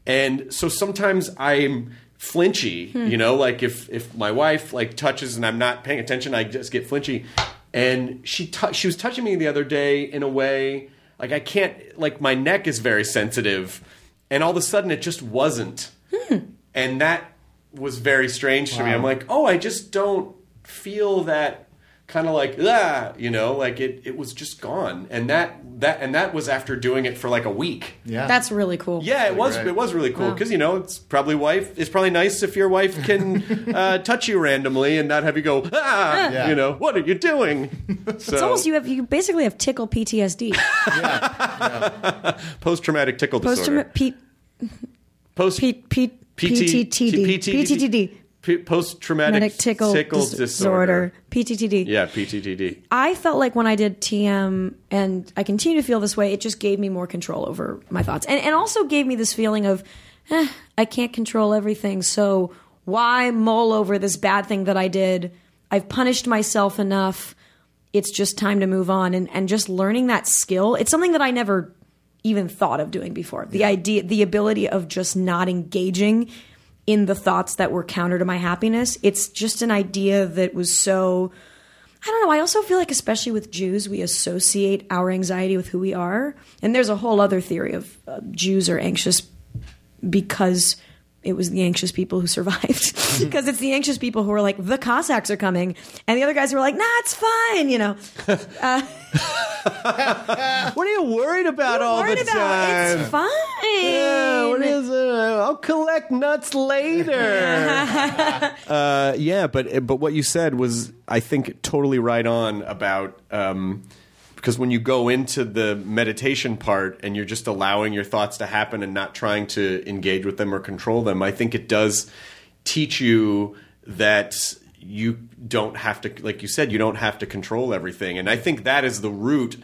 And so sometimes I'm flinchy, you know, like if if my wife like touches and I'm not paying attention, I just get flinchy. And she tou- she was touching me the other day in a way like I can't like my neck is very sensitive, and all of a sudden it just wasn't, hmm. and that was very strange to me. I'm like, oh, I just don't feel that kind of like ah, you know, like it it was just gone, and that that and that was after doing it for like a week. Yeah. that's really cool. Yeah, it was. great. It was really cool because you know it's probably wife. It's probably nice if your wife can uh, touch you randomly and not have you go ah. Yeah. You know what are you doing? So It's almost you have you basically have tickle PTSD. post traumatic tickle Post disorder. P, Post P, P, PT PTTD. PTTD. Post traumatic Traumatic tickle, disorder. PTTD. Yeah, PTTD. I felt like when I did TM, and I continue to feel this way, it just gave me more control over my thoughts. And, and also gave me this feeling of, eh, I can't control everything, so why mull over this bad thing that I did? I've punished myself enough. It's just time to move on. And, and just learning that skill, it's something that I never even thought of doing before. The idea, the ability of just not engaging in the thoughts that were counter to my happiness. It's just an idea that was so. I don't know. I also feel like, especially with Jews, we associate our anxiety with who we are. And there's a whole other theory of uh, Jews are anxious because it was the anxious people who survived. because it's the anxious people who are like, the Cossacks are coming. And the other guys were like, nah, it's fine, you know. What are you worried about all Worried the about time? it's fine. Yeah, what is it? I'll collect nuts later. uh, yeah, but but what you said was, I think, totally right on about um, because when you go into the meditation part and you're just allowing your thoughts to happen and not trying to engage with them or control them, I think it does teach you that you don't have to, like you said, you don't have to control everything, and I think that is the root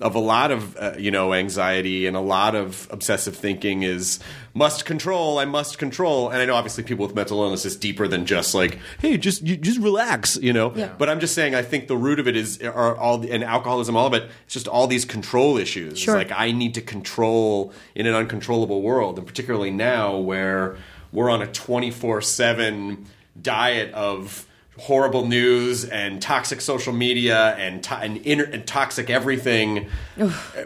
of a lot of uh, you know anxiety and a lot of obsessive thinking is must control. I must control. And I know obviously people with mental illness is deeper than just like hey, just you, just relax, you know. Yeah. But I'm just saying I think the root of it is are all and alcoholism, all of it. It's just all these control issues. It's Sure. Like I need to control in an uncontrollable world, and particularly now where we're on a 24 seven diet of horrible news and toxic social media and, to- and, inter- and toxic everything.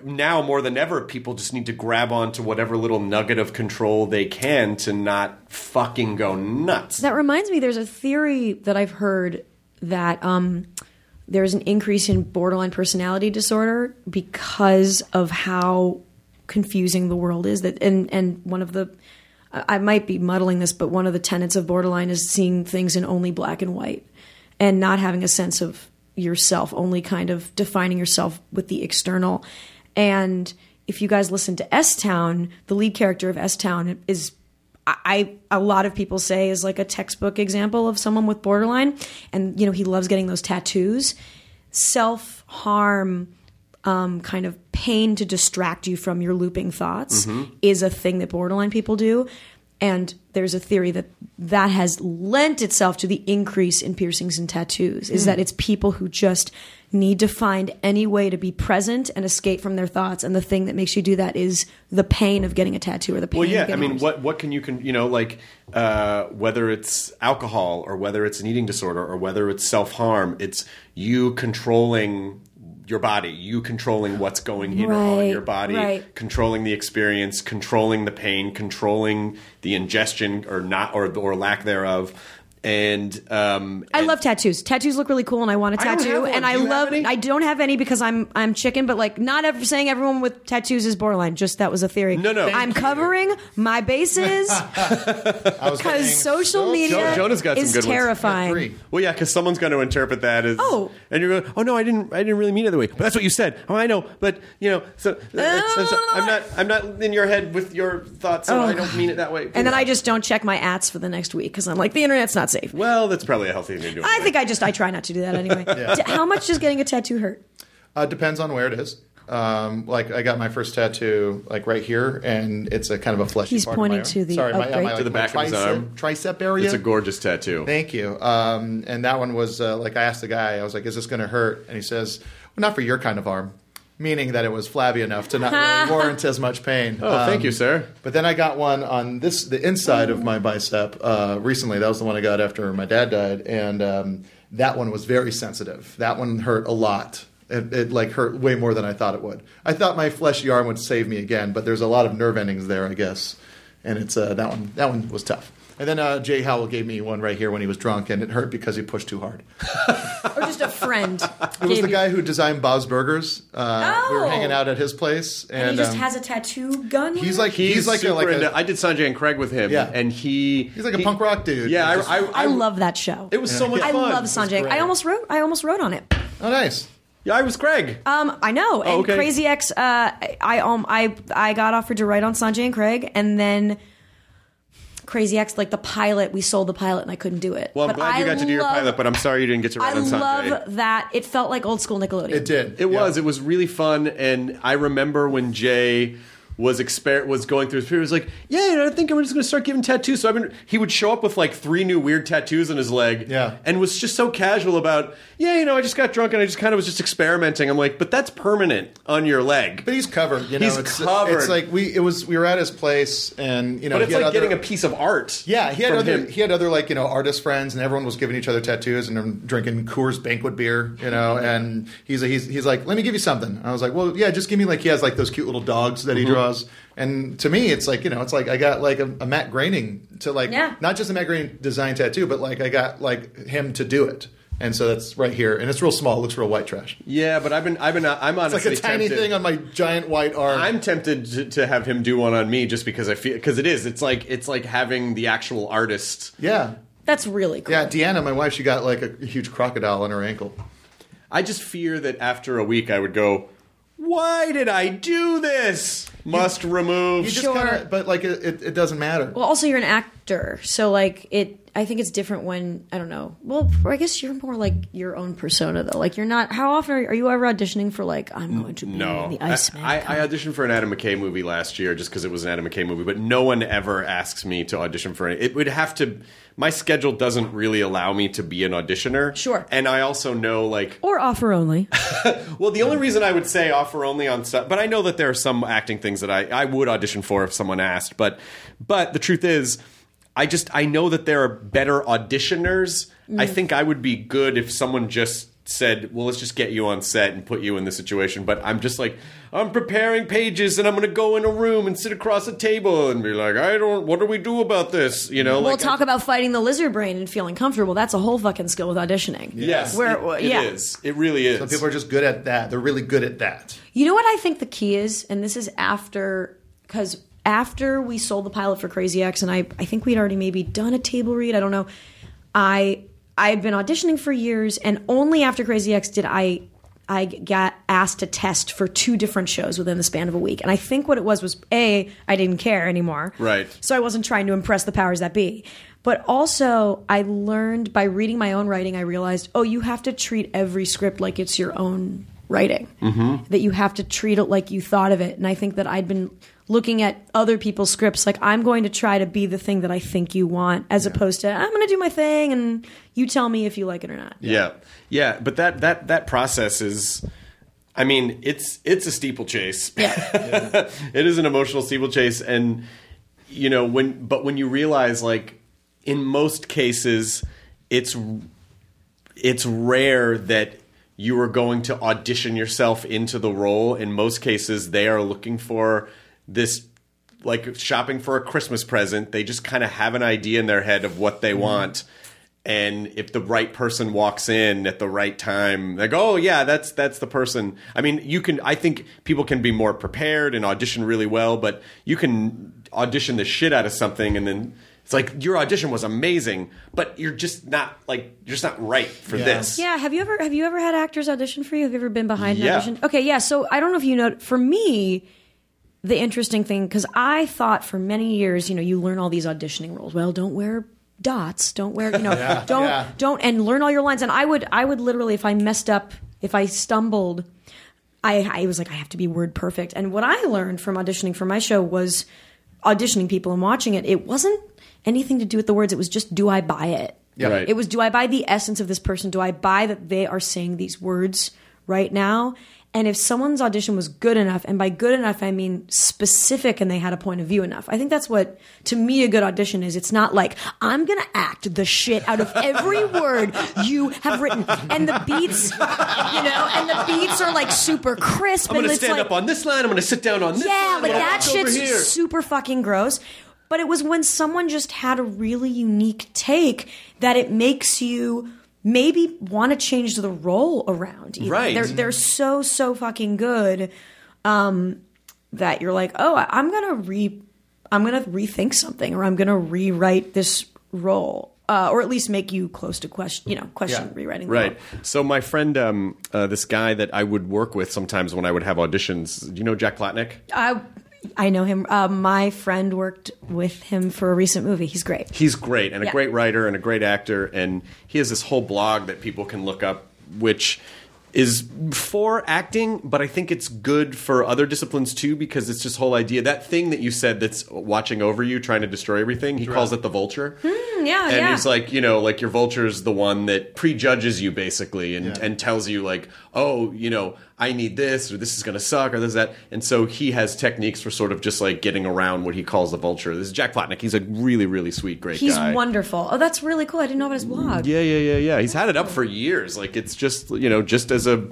now more than ever, people just need to grab onto whatever little nugget of control they can to not fucking go nuts. That reminds me, there's a theory that I've heard that um, there's an increase in borderline personality disorder because of how confusing the world is. That and and one of the I might be muddling this, but one of the tenets of borderline is seeing things in only black and white and not having a sense of yourself, only kind of defining yourself with the external. And if you guys listen to S Town, the lead character of S Town is I a lot of people say is like a textbook example of someone with borderline, and you know he loves getting those tattoos. Self harm, um, kind of pain to distract you from your looping thoughts is a thing that borderline people do, and there's a theory that that has lent itself to the increase in piercings and tattoos. Is that it's people who just need to find any way to be present and escape from their thoughts, and the thing that makes you do that is the pain of getting a tattoo or the pain. Well, yeah. I mean, what what can you can you know like uh, whether it's alcohol or whether it's an eating disorder or whether it's self harm, it's you controlling your body, you controlling what's going in or on your body, right. controlling the experience, controlling the pain, controlling the ingestion or not or or lack thereof. And um, I and- love tattoos. Tattoos look really cool, and I want a I don't tattoo. have. And Do I you have love. any? I don't have any because I'm I'm chicken. But like, not ever saying everyone with tattoos is borderline. Just that was a theory. No, no. I'm Thank covering my bases because social so- media Jonah's got some is good ones. terrifying. Three. Well, yeah, because someone's going to interpret that as Oh. and you're going, oh no, I didn't, I didn't really mean it that way. But that's what you said. Oh, I know, but you know, so that's- that's- I'm not, I'm not in your head with your thoughts, so Oh. I don't mean it that way. And then I just don't check my ads for the next week because I'm like, the internet's not safe. well, that's probably a healthy thing to do. I think I just I try not to do that anyway. D- How much does getting a tattoo hurt? Uh, depends on where it is. Um, like I got my first tattoo like right here, and it's a kind of a fleshy. He's part of my pointing to the- sorry, my, great. my, To the my back of his arm. tricep area. it's a gorgeous tattoo. Thank you. Um, and that one was uh, like I asked the guy, I was like, "Is this going to hurt?" And he says, "Well, not for your kind of arm." Meaning that it was flabby enough to not really warrant as much pain. Oh, thank Um, you, sir. But then I got one on this, the inside of my bicep uh, recently. That was the one I got after my dad died, and um, that one was very sensitive. That one hurt a lot. It, it like hurt way more than I thought it would. I thought my fleshy arm would save me again, but there's a lot of nerve endings there, I guess, and it's uh, that one. That one was tough. And then uh, Jay Howell gave me one right here when he was drunk, and it hurt because he pushed too hard. Or just a friend? It was the guy who designed Bob's Burgers. Uh, We were Oh. hanging out at his place, and, And he just um, has a tattoo gun. he's like it? he's, like a, like into- I did Sanjay and Craig with him, Yeah. and he he's like a he- punk rock dude. Yeah, Just- I, I, I love that show. It was so much I fun. love Sanjay. I almost wrote. I almost wrote on it. oh nice. Yeah, I was Craig. Um, I know. And Oh, okay. Crazy Ex, uh, I um, I I got offered to write on Sanjay and Craig, and then Crazy Ex, like the pilot, we sold the pilot, and I couldn't do it. well, I'm But glad you I got to do your love- pilot, but I'm sorry you didn't get to write I on Sanjay. love that. It felt like old school Nickelodeon. It did. It Yeah. was. It was really fun, and I remember when Jay was exper- was going through his period. He was like, "Yeah, you know, I think I'm just going to start giving tattoos." So I've been. He would show up with like three new weird tattoos on his leg, Yeah. and was just so casual about, "Yeah, you know, I just got drunk and I just kind of was just experimenting." I'm like, "But that's permanent on your leg." But he's covered. You know, He's it's, covered. It's like we. It was. We were at his place, and you know, But it's like other- getting a piece of art. Yeah, he had other. him. He had other like you know artist friends, and everyone was giving each other tattoos and drinking Coors Banquet beer. You know, and he's he's he's like, let me give you something. I was like, well, yeah, just give me like he has like those cute little dogs that he Mm-hmm. Draws. And to me, it's like you know, it's like I got like a, a Matt Groening to like Yeah. not just a Matt Groening design tattoo, but like I got like him to do it. And so that's right here, and it's real small. It looks real white trash. Yeah, but I've been. I've been. I'm It's honestly like a tiny tempted. thing on my giant white arm. I'm tempted to, to have him do one on me just because I feel because it is. It's like it's like having the actual artist. yeah, That's really cool. yeah. Deanna, my wife, she got like a huge crocodile on her ankle. I just fear that after a week I would go, "Why did I do this?" Must remove. You just Sure. kind of, but like it, it, it doesn't matter. Well, also you're an actor, so like it. I think it's different when I don't know. Well, I guess you're more like your own persona though. Like you're not. How often are, are you ever auditioning for like I'm going to be No, the I, Iceman? I, I coming? auditioned for an Adam McKay movie last year just because it was an Adam McKay movie, but no one ever asks me to audition for it. It would have to. My schedule doesn't really allow me to be an auditioner. Sure. and I also know like or offer only. Well, the only reason I would say offer only on stuff, but I know that there are some acting things that I, I would audition for if someone asked. But but the truth is, I just I know that there are better auditioners. I mm. think I would be good if someone just said, "Well, let's just get you on set and put you in this situation." But I'm just like, I'm preparing pages and I'm going to go in a room and sit across a table and be like, "I don't. What do we do about this?" You know, We'll like talk about fighting the lizard brain and feeling comfortable. That's a whole fucking skill with auditioning. Yes, Where- it- it yeah. is. It really is. Some people are just good at that. They're really good at that. You know what I think the key is, and this is after because after we sold the pilot for Crazy Ex, and I I think we'd already maybe done a table read. I don't know. I I had been auditioning for years, and only after Crazy Ex did I I got asked to test for two different shows within the span of a week. And I think what it was was a I didn't care anymore, Right. So I wasn't trying to impress the powers that be. But also, I learned by reading my own writing, I realized, oh, you have to treat every script like it's your own writing. Mm-hmm. That you have to treat it like you thought of it. And I think that I'd been looking at other people's scripts like, I'm going to try to be the thing that I think you want, as opposed to, I'm going to do my thing and you tell me if you like it or not. Yeah, yeah, but that that that process is. I mean, it's it's a steeplechase. Yeah. it is an emotional steeplechase, and you know when. But when you realize, like, in most cases, it's it's rare that you are going to audition yourself into the role. In most cases, they are looking for this like shopping for a Christmas present. They just kind of have an idea in their head of what they mm-hmm. want. And if the right person walks in at the right time, like, oh yeah, that's that's the person. I mean, you can. I think people can be more prepared and audition really well, but you can audition the shit out of something, and then it's like your audition was amazing, but you're just not like you're just not right for Yeah. this. Yeah, have you ever have you ever had actors audition for you? Have you ever been behind an Yeah. audition? Okay, yeah. So I don't know if you know. For me, the interesting thing because I thought for many years, you know, you learn all these auditioning rules. Well, don't wear dots. Don't wear, you know, don't yeah. don't and learn all your lines. And I would I would literally if I messed up, if I stumbled. I, I was like, I have to be word perfect. And what I learned from auditioning for my show was auditioning people and watching it. It wasn't anything to do with the words. It was just, do I buy it? Yeah. Right. It was, do I buy the essence of this person? Do I buy that they are saying these words right now? And if someone's audition was good enough, and by good enough I mean specific and they had a point of view enough, I think that's what to me a good audition is. It's not like I'm gonna act the shit out of every word you have written, and the beats, you know, and the beats are like super crisp. I'm and gonna it's stand like, up on this line. I'm gonna sit down on this. yeah, line, like that shit's super fucking gross. But it was when someone just had a really unique take that it makes you maybe want to change the role around. even. Right. They're they're so so fucking good um, that you're like, oh, I'm gonna re, I'm gonna rethink something, or I'm gonna rewrite this role, uh, or at least make you close to question, you know, question Yeah. rewriting. the Right. role. So my friend, um, uh, this guy that I would work with sometimes when I would have auditions. Do you know Jack Plotnick? I I know him. Uh, my friend worked with him for a recent movie. He's great. He's great and a great writer and a great actor, and he has this whole blog that people can look up, which is for acting, but I think it's good for other disciplines too because it's this whole idea that thing that you said that's watching over you, trying to destroy everything. He calls it the vulture. yeah, and yeah. he's like, you know, like your vulture's the one that prejudges you basically and, and tells you like, oh, you know, I need this or this is going to suck or this that. And so he has techniques for sort of just like getting around what he calls the vulture. This is Jack Plotnick. He's a really, really sweet, great guy. He's guy. wonderful. Oh, that's really cool. I didn't know about his blog. Yeah, yeah, yeah, yeah. He's had it up for years. Like it's just you know, just as a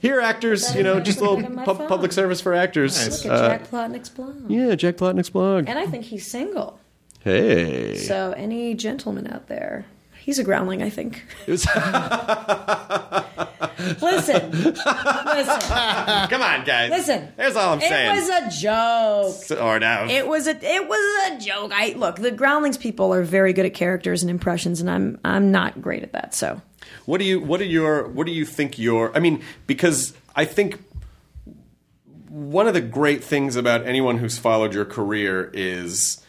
here actors, you know, just a little Look at my pub- phone. public service for actors. Look at Uh, Jack Plotnick's blog. yeah, Jack Plotnick's blog. And I think he's single. Hey, So any gentleman out there, he's a groundling, I think. Was- Listen, listen, come on, guys. listen. Here's all I'm it saying. It was a joke. Sort of. Oh, it was a it was a joke. I look, the groundlings people are very good at characters and impressions, and I'm I'm not great at that. So What do you what are your what do you think your I mean because I think one of the great things about anyone who's followed your career is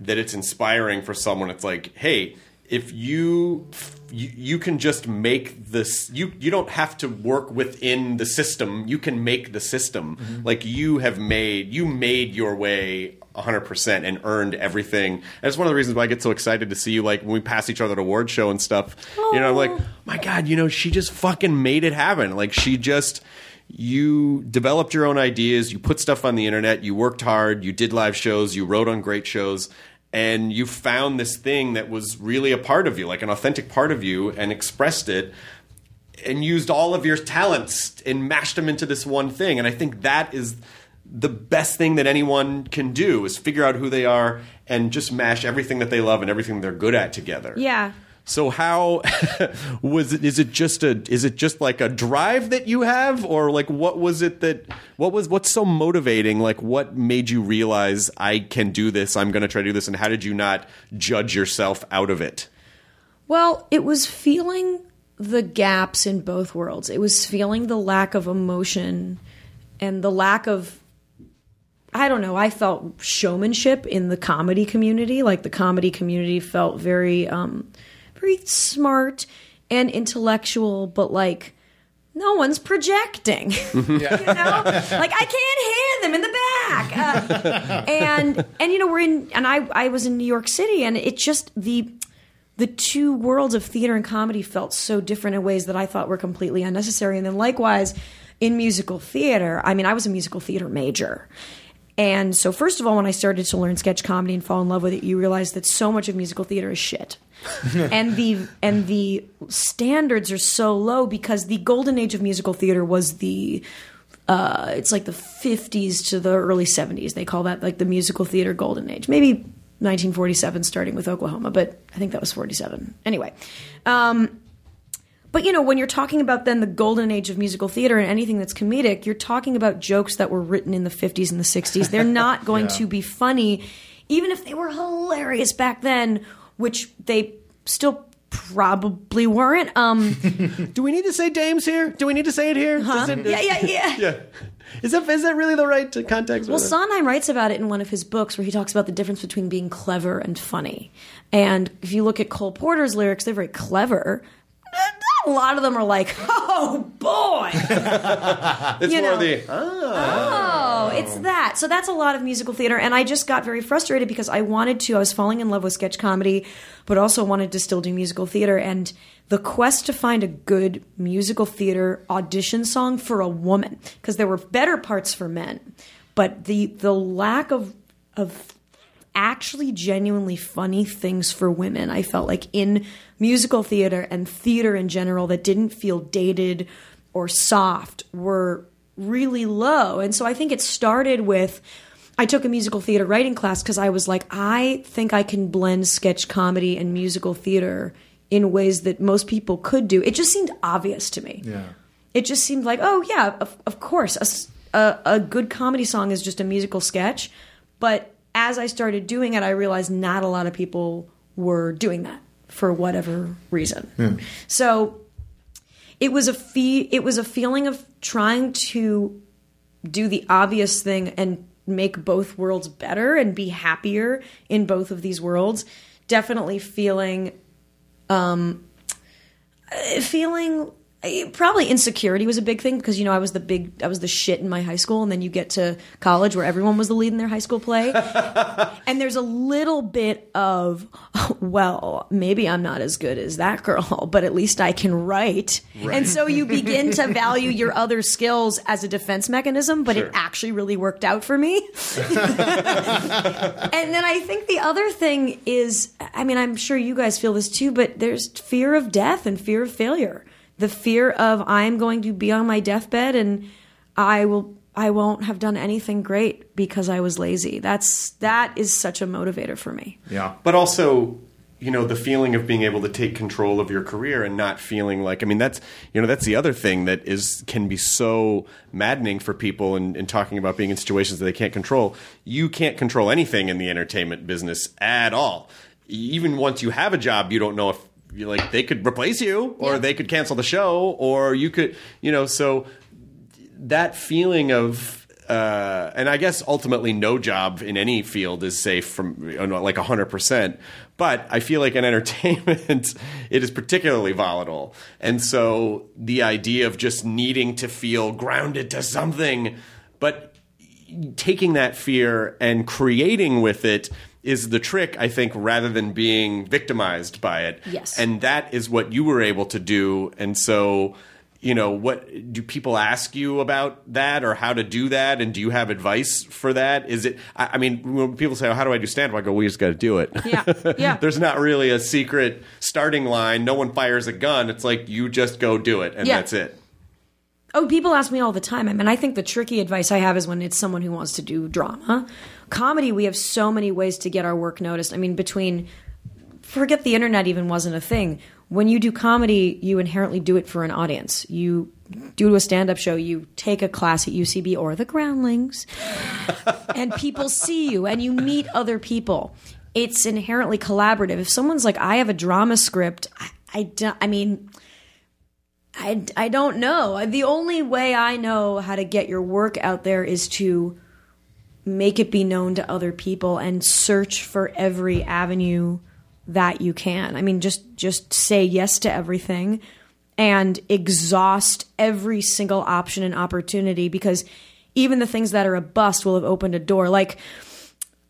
that it's inspiring for someone it's like hey if you you, you can just make this you you don't have to work within the system. You can make the system. Mm-hmm. Like you have made you made your way 100% and earned everything. And it's one of the reasons why i get so excited to see you like when we pass each other at award show and stuff. You know I'm like my god you know she just fucking made it happen. Like she just you developed your own ideas. You put stuff on the internet. You worked hard. You did live shows. You wrote on great shows and you found this thing that was really a part of you like an authentic part of you and expressed it and used all of your talents and mashed them into this one thing and i think that is the best thing that anyone can do is figure out who they are and just mash everything that they love and everything they're good at together Yeah. So how was it? Is it just a? Is it just like a drive that you have, or like what was it that? What was what's so motivating? Like what made you realize I can do this? I'm going to try to do this, and how did you not judge yourself out of it? Well, it was feeling the gaps in both worlds. It was feeling the lack of emotion and the lack of I don't know, I felt showmanship in the comedy community. Like the comedy community felt very um very smart and intellectual, but like no one's projecting. you know? Like I can't hear them in the back. Uh, and and you know, we're in and I I was in New York City and it just the the two worlds of theater and comedy felt so different in ways that I thought were completely unnecessary. And then likewise, in musical theater, I mean, I was a musical theater major. And so, first of all, when I started to learn sketch comedy and fall in love with it, you realize that so much of musical theater is shit. and the and the standards are so low because the golden age of musical theater was the uh, it's like the 50s to the early 70s. They call that like the musical theater golden age. Maybe 1947 starting with Oklahoma, but I think that was 47. Anyway, um, but you know, when you're talking about then the golden age of musical theater and anything that's comedic, you're talking about jokes that were written in the 50s and the 60s. They're not going to be funny, even if they were hilarious back then, which they still probably weren't. Um, Do we need to say dames here? Do we need to say it here? Does it- yeah, yeah, yeah. yeah. Is that is that really the right context? Well, Sondheim writes about it in one of his books where he talks about the difference between being clever and funny. And if you look at Cole Porter's lyrics, they're very clever. A lot of them are like, oh boy. it's you more know. the oh, oh, it's that. So that's a lot of musical theater. And I just got very frustrated because I wanted to, I was falling in love with sketch comedy, but also wanted to still do musical theater. And the quest to find a good musical theater audition song for a woman, because there were better parts for men, but the the lack of of actually genuinely funny things for women. I felt like in musical theater and theater in general that didn't feel dated or soft were really low. And so I think it started with I took a musical theater writing class because I was like, I think I can blend sketch comedy and musical theater in ways that most people could do. It just seemed obvious to me. Yeah. It just seemed like, oh yeah, of, of course, a good comedy song is just a musical sketch. But as I started doing it, I realized not a lot of people were doing that for whatever reason. So it was a fee. It was a feeling of trying to do the obvious thing and make both worlds better and be happier in both of these worlds. Definitely feeling um feeling probably insecurity was a big thing because you know I was the big I was the shit in my high school and then you get to college where everyone was the lead in their high school play. And there's a little bit of well maybe I'm not as good as that girl but at least I can write. And so you begin to value your other skills as a defense mechanism but it actually really worked out for me. And then I think the other thing is, I mean, I'm sure you guys feel this too, but there's fear of death and fear of failure. The fear of I'm going to be on my deathbed and I will I won't have done anything great because I was lazy. That's that is such a motivator for me. Yeah. but also you know the feeling of being able to take control of your career and not feeling like i mean that's you know that's the other thing that is can be so maddening for people in, in talking about being in situations that they can't control you can't control anything in the entertainment business at all even once you have a job you don't know if like they could replace you or Yeah. they could cancel the show or you could you know so that feeling of uh, and I guess ultimately no job in any field is safe from you know, like 100%. But I feel like in entertainment, it is particularly volatile. And so the idea of just needing to feel grounded to something, but taking that fear and creating with it is the trick, I think, rather than being victimized by it. Yes. And that is what you were able to do. And so, you know, what do people ask you about that or how to do that? And do you have advice for that? Is it, I, I mean, when people say, oh, how do I do stand up? I go, we just got to do it. Yeah. Yeah. There's not really a secret starting line. No one fires a gun. It's like you just go do it, and Yeah. that's it. Oh, people ask me all the time. I mean, I think the tricky advice I have is when it's someone who wants to do drama. Comedy, we have so many ways to get our work noticed. I mean, between forget the internet even wasn't a thing. When you do comedy, you inherently do it for an audience. You do a stand up show, you take a class at UCB or the Groundlings, and people see you and you meet other people. It's inherently collaborative. If someone's like, I have a drama script, I, I, don't- I mean, I, I don't know. The only way I know how to get your work out there is to make it be known to other people and search for every avenue that you can. I mean, just just say yes to everything and exhaust every single option and opportunity because even the things that are a bust will have opened a door. Like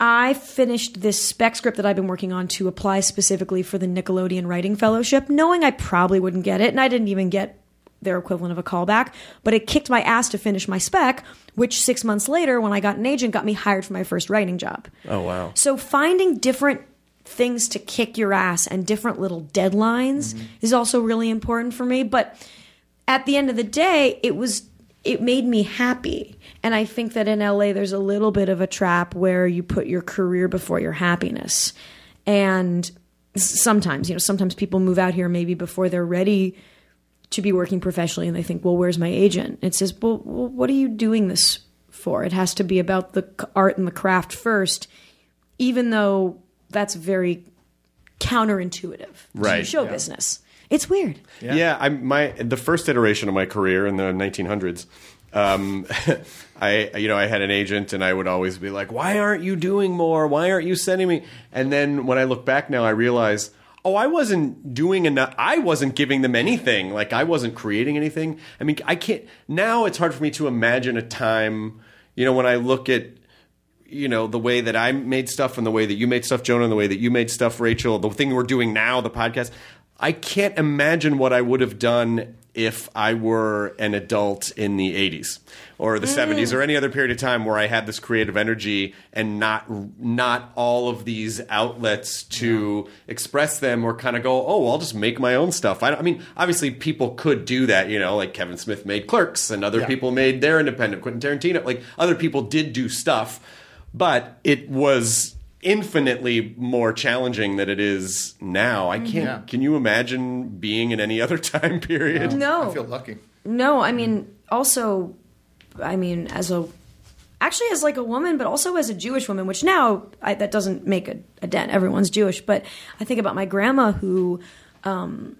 I finished this spec script that I've been working on to apply specifically for the Nickelodeon Writing Fellowship, knowing I probably wouldn't get it, and I didn't even get their equivalent of a callback. But it kicked my ass to finish my spec, which six months later, when I got an agent, got me hired for my first writing job. Oh, wow. So finding different things to kick your ass and different little deadlines mm-hmm. is also really important for me. But at the end of the day, it was it made me happy. And I think that in LA there's a little bit of a trap where you put your career before your happiness. And sometimes, you know, sometimes people move out here maybe before they're ready to be working professionally and they think, well, where's my agent? It says, well, well what are you doing this for? It has to be about the art and the craft first, even though that's very counterintuitive Right. to show business. It's weird. Yeah, I'm my the first iteration of my career in the 1900s. Um, I you know I had an agent and I would always be like, "Why aren't you doing more? Why aren't you sending me?" And then when I look back now, I realize, oh, I wasn't doing enough. I wasn't giving them anything. Like I wasn't creating anything. I mean, I can't now. It's hard for me to imagine a time. You know, when I look at you know the way that I made stuff and the way that you made stuff, Jonah, and the way that you made stuff, Rachel. The thing we're doing now, the podcast. I can't imagine what I would have done if I were an adult in the 80s or the 70s or any other period of time where I had this creative energy and not not all of these outlets to express them or kind of go, oh, I'll just make my own stuff. I, I mean, obviously people could do that, you know, like Kevin Smith made Clerks and other people made their independent. Quentin Tarantino, like other people did do stuff, but it was infinitely more challenging than it is now. I can't. Yeah. Can you imagine being in any other time period? No. I feel lucky. No, I mean, also, I mean, as a, actually as like a woman, but also as a Jewish woman, which now I, that doesn't make a, a dent. Everyone's Jewish, but I think about my grandma who um,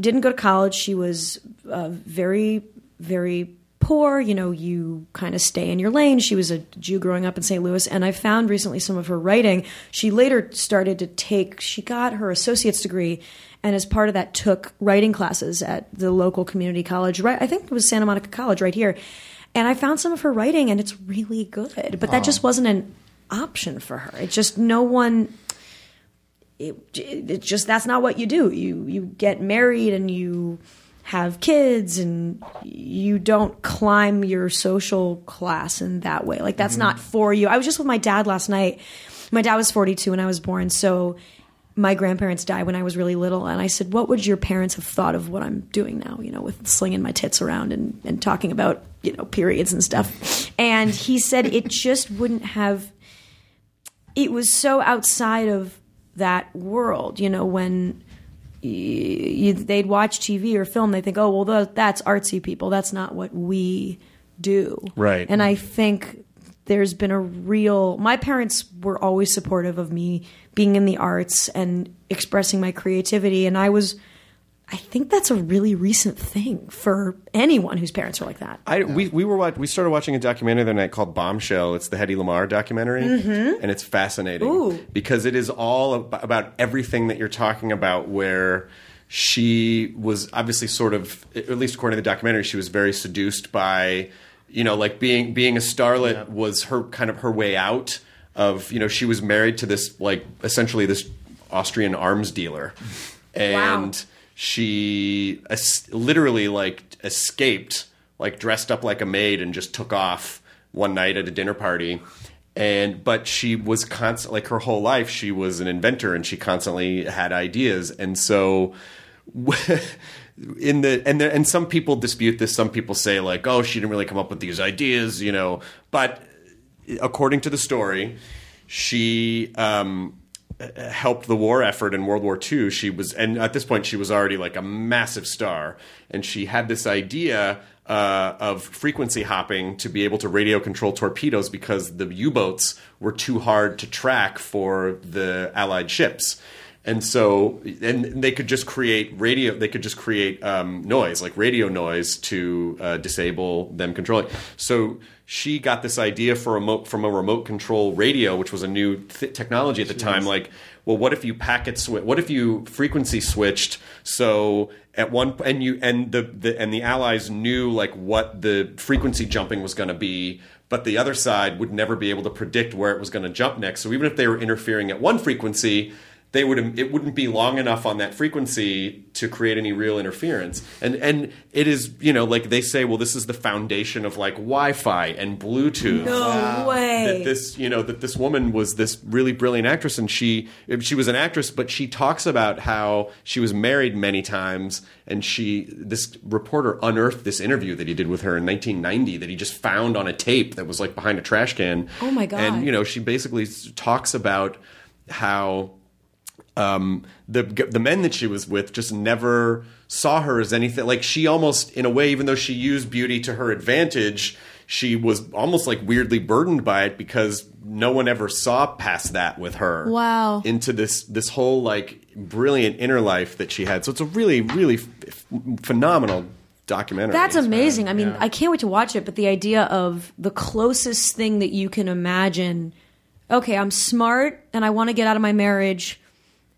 didn't go to college. She was uh, very, very poor. You know, you kind of stay in your lane. She was a Jew growing up in St. Louis, and I found recently some of her writing. She later started to take. She got her associate's degree. And as part of that, took writing classes at the local community college. Right, I think it was Santa Monica College right here. And I found some of her writing, and it's really good. But that just wasn't an option for her. It just no one it, it just that's not what you do. You you get married and you have kids and you don't climb your social class in that way. Like that's mm-hmm. not for you. I was just with my dad last night. My dad was 42 when I was born, so my grandparents died when I was really little, and I said, "What would your parents have thought of what I'm doing now? You know, with slinging my tits around and and talking about you know periods and stuff." And he said it just wouldn't have it was so outside of that world, you know, when you, they'd watch TV or film, they think, oh, well, tha- that's artsy people. That's not what we do. Right. And I think there's been a real. My parents were always supportive of me being in the arts and expressing my creativity, and I was. I think that's a really recent thing for anyone whose parents are like that. I, we we were we started watching a documentary the other night called Bombshell. It's the Hedy Lamarr documentary, and it's fascinating Mm-hmm. Ooh. because it is all ab- about everything that you're talking about. Where she was obviously sort of, at least according to the documentary, she was very seduced by, you know, like being being a starlet was her kind of her way out of, you know, she was married to this like essentially this Austrian arms dealer, and she es- literally like escaped, like dressed up like a maid and just took off one night at a dinner party. And but she was constant like her whole life she was an inventor and she constantly had ideas. And so in the and there, and some people dispute this. Some people say like oh she didn't really come up with these ideas you know. But according to the story she um helped the war effort in World War II. She was, and at this point, she was already like a massive star, and she had this idea uh, of frequency hopping to be able to radio control torpedoes because the U-boats were too hard to track for the Allied ships. And so, and they could just create radio. They could just create um, noise, like radio noise, to uh, disable them controlling. So she got this idea for a from a remote control radio, which was a new th- technology at the time. Like, well, what if you packet switch? What if you frequency switched? So at one and you and the, the and the Allies knew like what the frequency jumping was going to be, but the other side would never be able to predict where it was going to jump next. So even if they were interfering at one frequency, they would it wouldn't be long enough on that frequency to create any real interference. And and it is you know like they say, well, this is the foundation of like Wi-Fi and Bluetooth No way. that this you know that this woman was this really brilliant actress and she she was an actress but she talks about how she was married many times and she this reporter unearthed this interview that he did with her in 1990 that he just found on a tape that was like behind a trash can Oh my God. and you know she basically talks about how um, the the men that she was with just never saw her as anything. Like she almost, in a way, even though she used beauty to her advantage, she was almost like weirdly burdened by it because no one ever saw past that with her. Wow. Into this this whole like brilliant inner life that she had. So it's a really really f- phenomenal documentary. That's amazing. I mean, I can't wait to watch it, but the idea of the closest thing that you can imagine okay, I'm smart and I want to get out of my marriage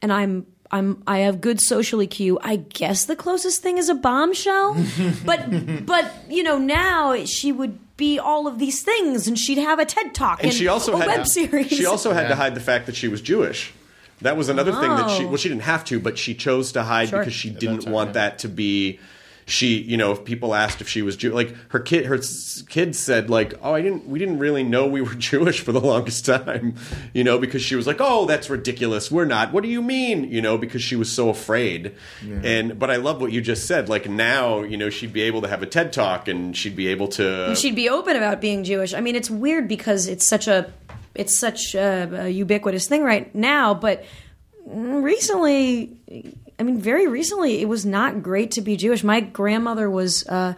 and I'm I'm I have good social EQ. I guess the closest thing is a bombshell. but but you know, now she would be all of these things and she'd have a TED talk and she also a had web series. She also had to hide the fact that she was Jewish. That was another thing that she Oh. well she didn't have to, but she chose to hide Sure. because she didn't time, want yeah. that to be she you know if people asked if she was Jew like her kid her kids said like oh I didn't we didn't really know we were Jewish for the longest time you know because she was like oh that's ridiculous. We're not. What do you mean? You know because she was so afraid. And but I love what you just said. Like now you know she'd be able to have a TED talk and she'd be able to And she'd be open about being Jewish. I mean, it's weird because it's such a it's such a, a ubiquitous thing right now, but recently, I mean, very recently, it was not great to be Jewish. My grandmother was. Uh,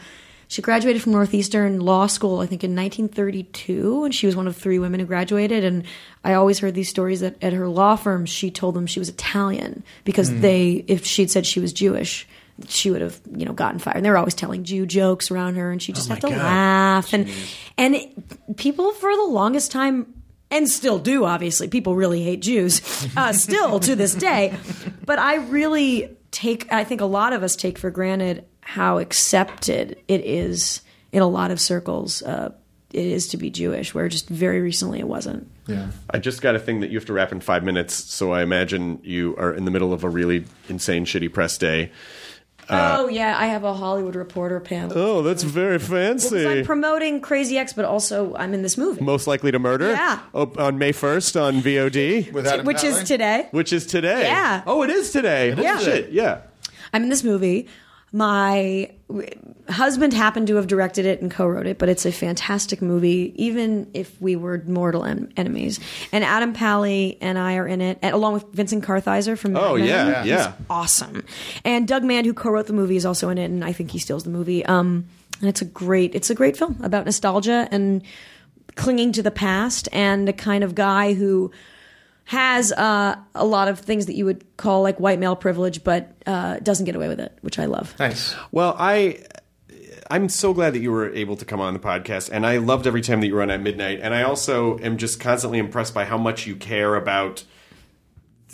she graduated from Northeastern Law School, I think, in 1932, and she was one of three women who graduated. And I always heard these stories that at her law firm, she told them she was Italian because they, if she'd said she was Jewish, she would have, you know, gotten fired. And they were always telling Jew jokes around her, and she just had to laugh. And and it, people for the longest time, and still do, obviously, people really hate Jews, uh, still to this day. But I really take, I think a lot of us take for granted how accepted it is in a lot of circles. Uh, it is to be Jewish, where just very recently it wasn't. Yeah. I just got a thing that you have to wrap in five minutes, so I imagine you are in the middle of a really insane, shitty press day. Uh, oh yeah, I have a Hollywood Reporter panel. Oh, that's very Because fancy. I'm promoting Crazy Ex, but also I'm in this movie, Most likely to murder. Yeah. Oh, on May first on VOD, With Adam which is today. which is today. Yeah. Oh, it is today. Holy oh, Yeah. shit. Yeah. I'm in this movie. My husband happened to have directed it and co-wrote it, but it's a fantastic movie, even if we were mortal en- enemies. And Adam Pally and I are in it, and along with Vincent Kartheiser from. Mad Oh, Men. yeah, He's yeah. awesome. And Doug Mann, who co-wrote the movie, is also in it, and I think he steals the movie. Um, and it's a great, it's a great film about nostalgia and clinging to the past, and a kind of guy who has uh, a lot of things that you would call like white male privilege, but uh, doesn't get away with it, which I love. Nice. Well, I I'm so glad that you were able to come on the podcast, and I loved every time that you were on at midnight. And I also am just constantly impressed by how much you care about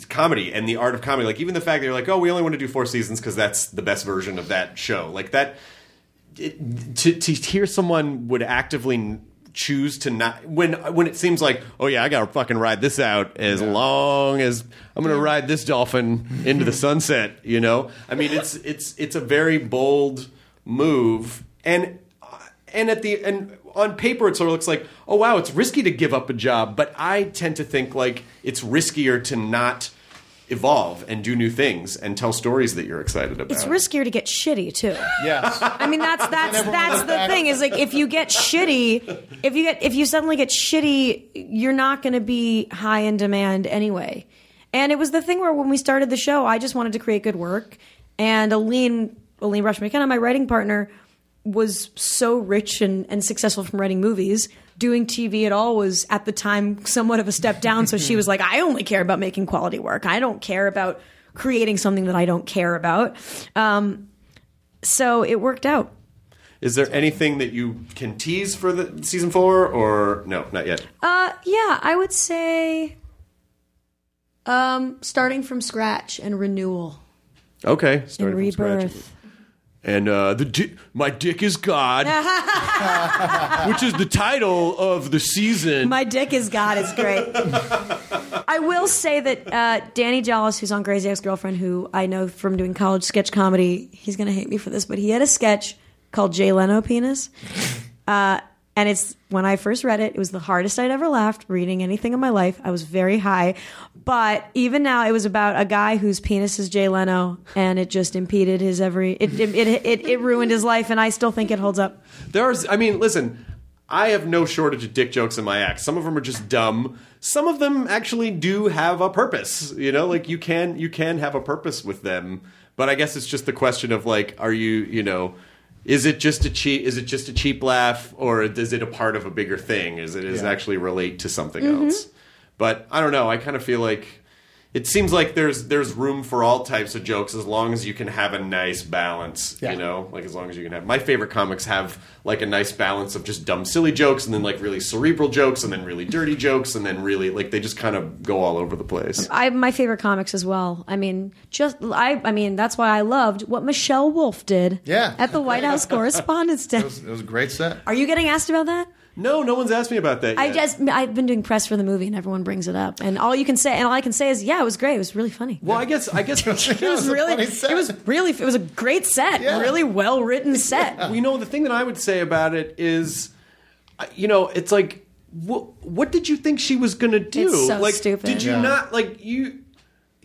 comedy and the art of comedy. Like even the fact that you're like, oh, we only want to do four seasons because that's the best version of that show. Like that. It, to to hear someone would actively n- choose to not when when it seems like oh yeah I gotta fucking ride this out as long as I'm gonna ride this dolphin into the sunset you know? I mean it's it's it's a very bold move. And and at the and on paper it sort of looks like oh wow it's risky to give up a job but I tend to think like it's riskier to not evolve and do new things and tell stories that you're excited about It's riskier to get shitty too. Yes. I mean that's that's that's the back. thing is like if you get shitty, if you get if you suddenly get shitty, you're not going to be high in demand anyway. And it was the thing where when we started the show, I just wanted to create good work, and Aline Aline Brosh McKenna, my writing partner, was so rich and, and successful from writing movies. Doing TV at all was at the time somewhat of a step down. So she was like, I only care about making quality work. I don't care about creating something that I don't care about. Um, so it worked out. Is there anything that you can tease for the season four, or no, not yet? Uh, yeah, I would say um, starting from scratch and renewal Okay, and starting from scratch. And uh, the di- my dick is God, which is the title of the season. My dick is God is great. I will say that uh, Danny Jolles, who's on Crazy Ex Girlfriend, who I know from doing college sketch comedy, he's going to hate me for this, but he had a sketch called Jay Leno Penis. Uh, and it's when I first read it, it was the hardest I'd ever laughed reading anything in my life. I was very high. But even now, it was about a guy whose penis is Jay Leno, and it just impeded his every. It, it, it, it, it ruined his life, and I still think it holds up. There's, I mean, listen, I have no shortage of dick jokes in my act. Some of them are just dumb. Some of them actually do have a purpose. You know, like you can you can have a purpose with them. But I guess it's just the question of like, are you, you know, is it just a cheap is it just a cheap laugh or is it a part of a bigger thing? Is it does it Yeah. actually relate to something mm-hmm. else? But I don't know. I kind of feel like it seems like there's there's room for all types of jokes as long as you can have a nice balance. Yeah. You know, like as long as you can have. My favorite comics have like a nice balance of just dumb, silly jokes, and then like really cerebral jokes, and then really dirty jokes, and then really like they just kind of go all over the place. I my favorite comics as well. I mean, just I I mean that's why I loved what Michelle Wolf did. Yeah. At the White House Correspondents' It Dinner. was, it was a great set. Are you getting asked about that? No, no one's asked me about that. I just I've been doing press for the movie and everyone brings it up and all you can say and all I can say is yeah it was great it was really funny. Well, I guess I guess it was really it was really it was a great set Yeah. really well written set. Well, you know, the thing that I would say about it is, uh, you know, it's like, what, what did you think she was gonna do? It's so like, stupid. did you Yeah. not like you?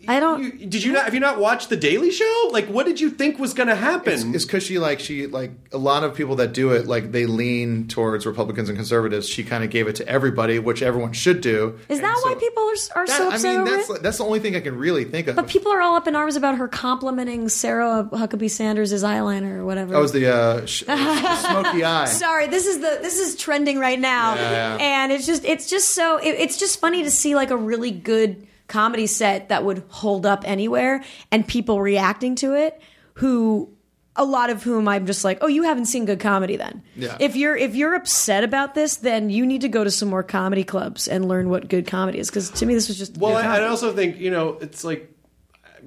I don't. You, did you not? Have you not watched the Daily Show? Like, what did you think was gonna happen? It's because she like she like a lot of people that do it like they lean towards Republicans and conservatives. She kind of gave it to everybody, which everyone should do. Is that so- why people are, are That- so I mean, over that's it? that's the only thing I can really think of. But people are all up in arms about her complimenting Sarah Huckabee Sanders' eyeliner or whatever. that was the uh, sh- smoky eye. Sorry, this is the this is trending right now, Yeah, yeah. and it's just it's just so it, it's just funny to see like a really good comedy set that would hold up anywhere and people reacting to it who a lot of whom I'm just like, oh, you haven't seen good comedy then. Yeah. If you're if you're upset about this, then you need to go to some more comedy clubs and learn what good comedy is. Because to me, this was just well, I. I also think you know, it's like.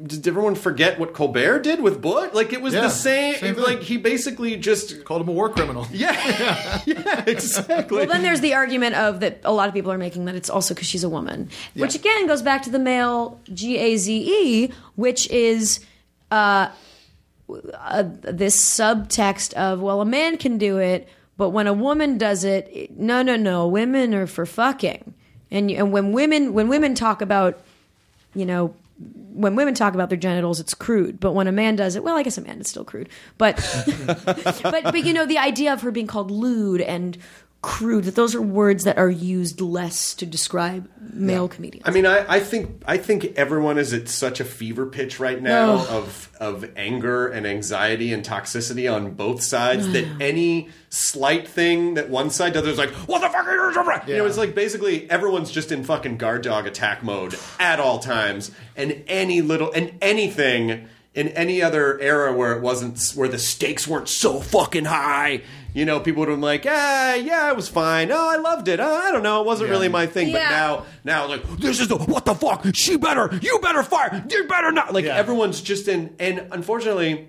Did everyone forget what Colbert did with Bush? Like it was Yeah, the same. same like he basically just Called him a war criminal. yeah, yeah, exactly. Well, then there's the argument of that a lot of people are making that it's also because she's a woman, which again goes back to the male G A Z E, which is uh, uh, this subtext of well, a man can do it, but when a woman does it, it- no, no, no, women are for fucking, and and when women when women talk about, you know. When women talk about their genitals, it's crude. But when a man does it, well, I guess a man is still crude. But but but you know the idea of her being called lewd and crude. That those are words that are used less to describe male comedians. I mean, I, I think I think everyone is at such a fever pitch right now Ugh. of of anger and anxiety and toxicity on both sides that any slight thing that one side does is like, what the fuck are you doing? You know, it's like basically everyone's just in fucking guard dog attack mode at all times, and any little and anything in any other era where it wasn't where the stakes weren't so fucking high. You know, people would have been like, "Yeah, yeah, it was fine. Oh, I loved it. Oh, I don't know, it wasn't really my thing." But Yeah. now, now, like, this is the what the fuck? She better, you better fire, you better not. Like, Yeah. everyone's just in, and unfortunately,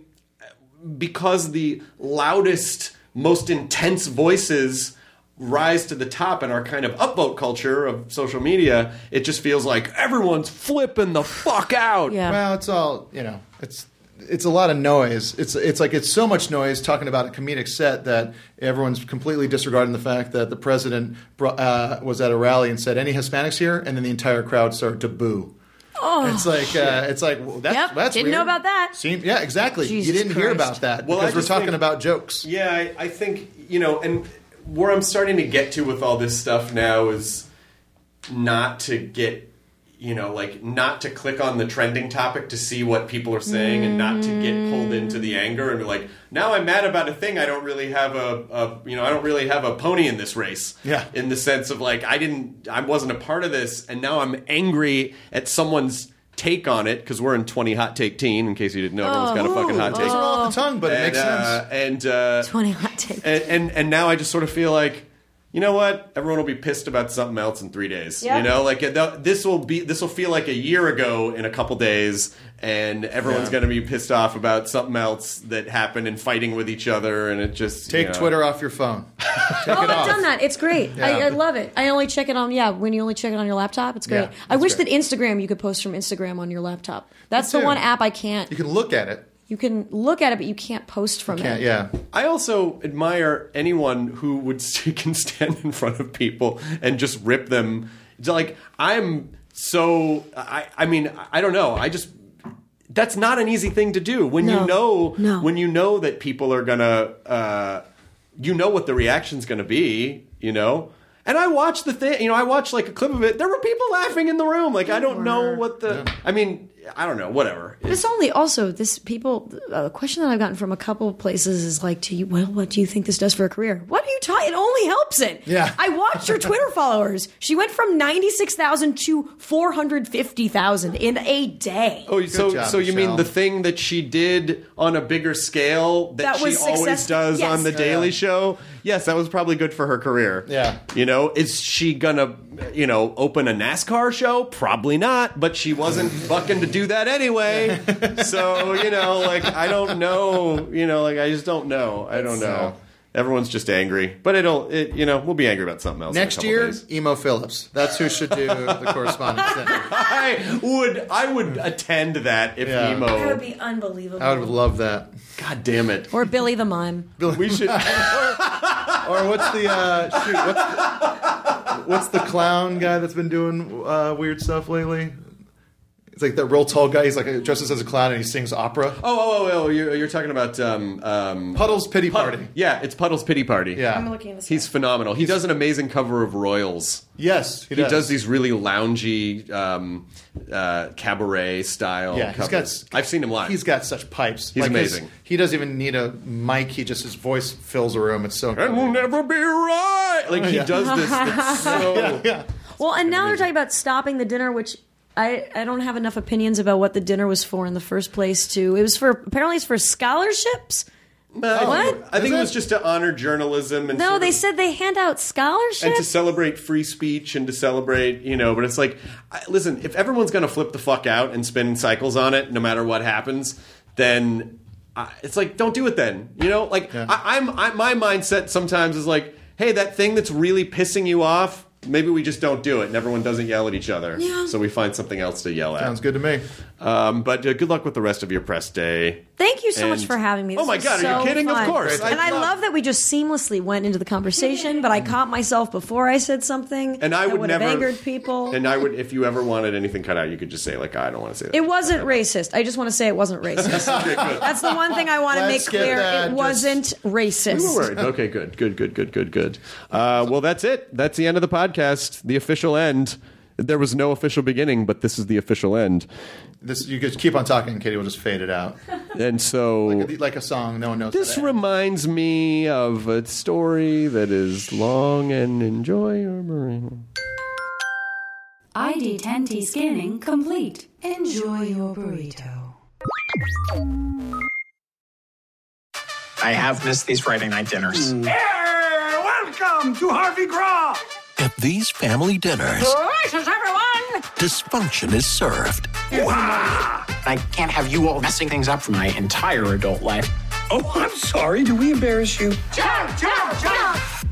because the loudest, most intense voices rise to the top in our kind of upvote culture of social media, it just feels like everyone's flipping the fuck out. yeah. Well, it's all you know. It's it's a lot of noise. It's it's like it's so much noise talking about a comedic set that everyone's completely disregarding the fact that the president brought, uh, was at a rally and said, "Any Hispanics here?" and then the entire crowd started to boo. Oh, it's like uh, it's like well, that's Yep, that's didn't weird. know about that. Seem- yeah, exactly. Jesus you didn't hear about that Well, because we're talking think- about jokes. Yeah, I, I think you know, and where I'm starting to get to with all this stuff now is not to get you know like not to click on the trending topic to see what people are saying and not to get pulled into the anger and be like now i'm mad about a thing i don't really have a, a you know i don't really have a pony in this race Yeah. in the sense of like i didn't i wasn't a part of this and now i'm angry at someone's take on it because we're in 20 hot take teen in case you didn't know everyone's got a fucking hot take Those are off the tongue, but it makes uh, sense. and uh, Twenty hot take. and, and and now I just sort of feel like, you know what? Everyone will be pissed about something else in three days. Yeah. You know, like this will be this will feel like a year ago in a couple days, and everyone's Yeah. going to be pissed off about something else that happened and fighting with each other, and it just Take you know. Twitter off your phone. Take Oh, it I've off. done that. It's great. I, Yeah. I love it. I only check it on yeah when you only check it on your laptop. It's great. Yeah, I wish great. that Instagram you could post from Instagram on your laptop. That's the one app I can't. You can look at it. You can look at it, but you can't post from Can't, it. yeah. I also admire anyone who would can stand in front of people and just rip them. It's Like I'm so I I mean I don't know. I just that's not an easy thing to do when No. you know No. when you know that people are gonna uh, you know what the reaction's gonna be. You know. And I watched the thing, you know, I watched like a clip of it. There were people laughing in the room. Like, I don't know what the. I mean, I don't know, whatever. But it's only also this people. A question that I've gotten from a couple of places is like, "Do you well? What do you think this does for a career? What are you talking? It only helps it. Yeah. I watched her Twitter followers. She went from ninety six thousand to four hundred fifty thousand in a day. Oh, so job, so you mean the thing that she did on a bigger scale that, That she was always does yes. on the Yeah. Daily Show? Yes, that was probably good for her career. Yeah. You know, is she gonna you know open a NASCAR show? Probably not. But she wasn't fucking to do that anyway. So you know, like I don't know. You know, like I just don't know. I don't know. Everyone's just angry, but it'll, it, you know, we'll be angry about something else. in a Next year, days. Emo Phillips. That's who should do the correspondence. dinner. I would, I would attend that if Yeah. emo. That would be unbelievable. I would love that. God damn it. or Billy the Mime. Billy. We should. Or what's the uh, shoot? What's the, what's the clown guy that's been doing uh, weird stuff lately? It's like that real tall guy. He's like dresses as a clown and he sings opera. Oh, oh, oh, oh you're, you're talking about um, um, Puddles Pity Pud- Party. Yeah, it's Puddles Pity Party. Yeah. I'm looking at this. He's phenomenal. He does an amazing cover of Royals. Yes, he, He does, these really loungy um, uh, cabaret style Yeah, he's covers. got- I've seen him live. He's got such pipes. He's his- amazing. he doesn't even need a mic. He just his voice fills a room. It's so. and we'll never be right. Like he Yeah. does this. It's so. yeah. Well, and now they're talking about stopping the dinner, which I, I don't have enough opinions about what the dinner was for in the first place. To it was for apparently it's for scholarships. I What? I think it was just to honor journalism and No, sort they of- said they hand out scholarships and to celebrate free speech and to celebrate, you know, but it's like, I, listen, if everyone's going to flip the fuck out and spin cycles on it, no matter what happens, then I, it's like, don't do it then. You know, like I, I'm, I, my mindset sometimes is like, hey, that thing that's really pissing you off, maybe we just don't do it and everyone doesn't yell at each other. Yeah. So we find something else to yell at. Sounds good to me. Um, but uh, good luck with the rest of your press day. Thank you so much for having me. Oh my was God, are you so kidding? Of fun. course. And I I love- love that we just seamlessly went into the conversation, but I caught myself before I said something And I that would would never have angered people. And I would, if you ever wanted anything cut out, you could just say like, I don't want to say that. it wasn't racist. I just want to say it wasn't racist. That's the one thing I want to make Let's get clear. that It just- wasn't racist. We were worried. Okay, good, good, good, good, good, good. Uh, well, that's it. That's the end of the podcast. The official end. There was no official beginning, but this is the official end. This you just keep on talking, Katie will just fade it out. And so Like a song, no one knows. this how to end. reminds me of a story that is long and enjoy your brain. ID10T scanning complete. Enjoy your burrito. I have missed these Friday night dinners. Welcome to Harvey Graw. At these family dinners, Delicious, everyone. dysfunction is served. I can't have you all messing things up for my entire adult life. Oh, I'm sorry. Do we embarrass you? Jump, jump, jump.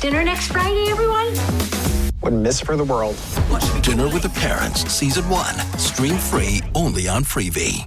dinner next Friday, everyone? Wouldn't miss for the world. Dinner with the Parents, Season 1. Stream free only on Freevee.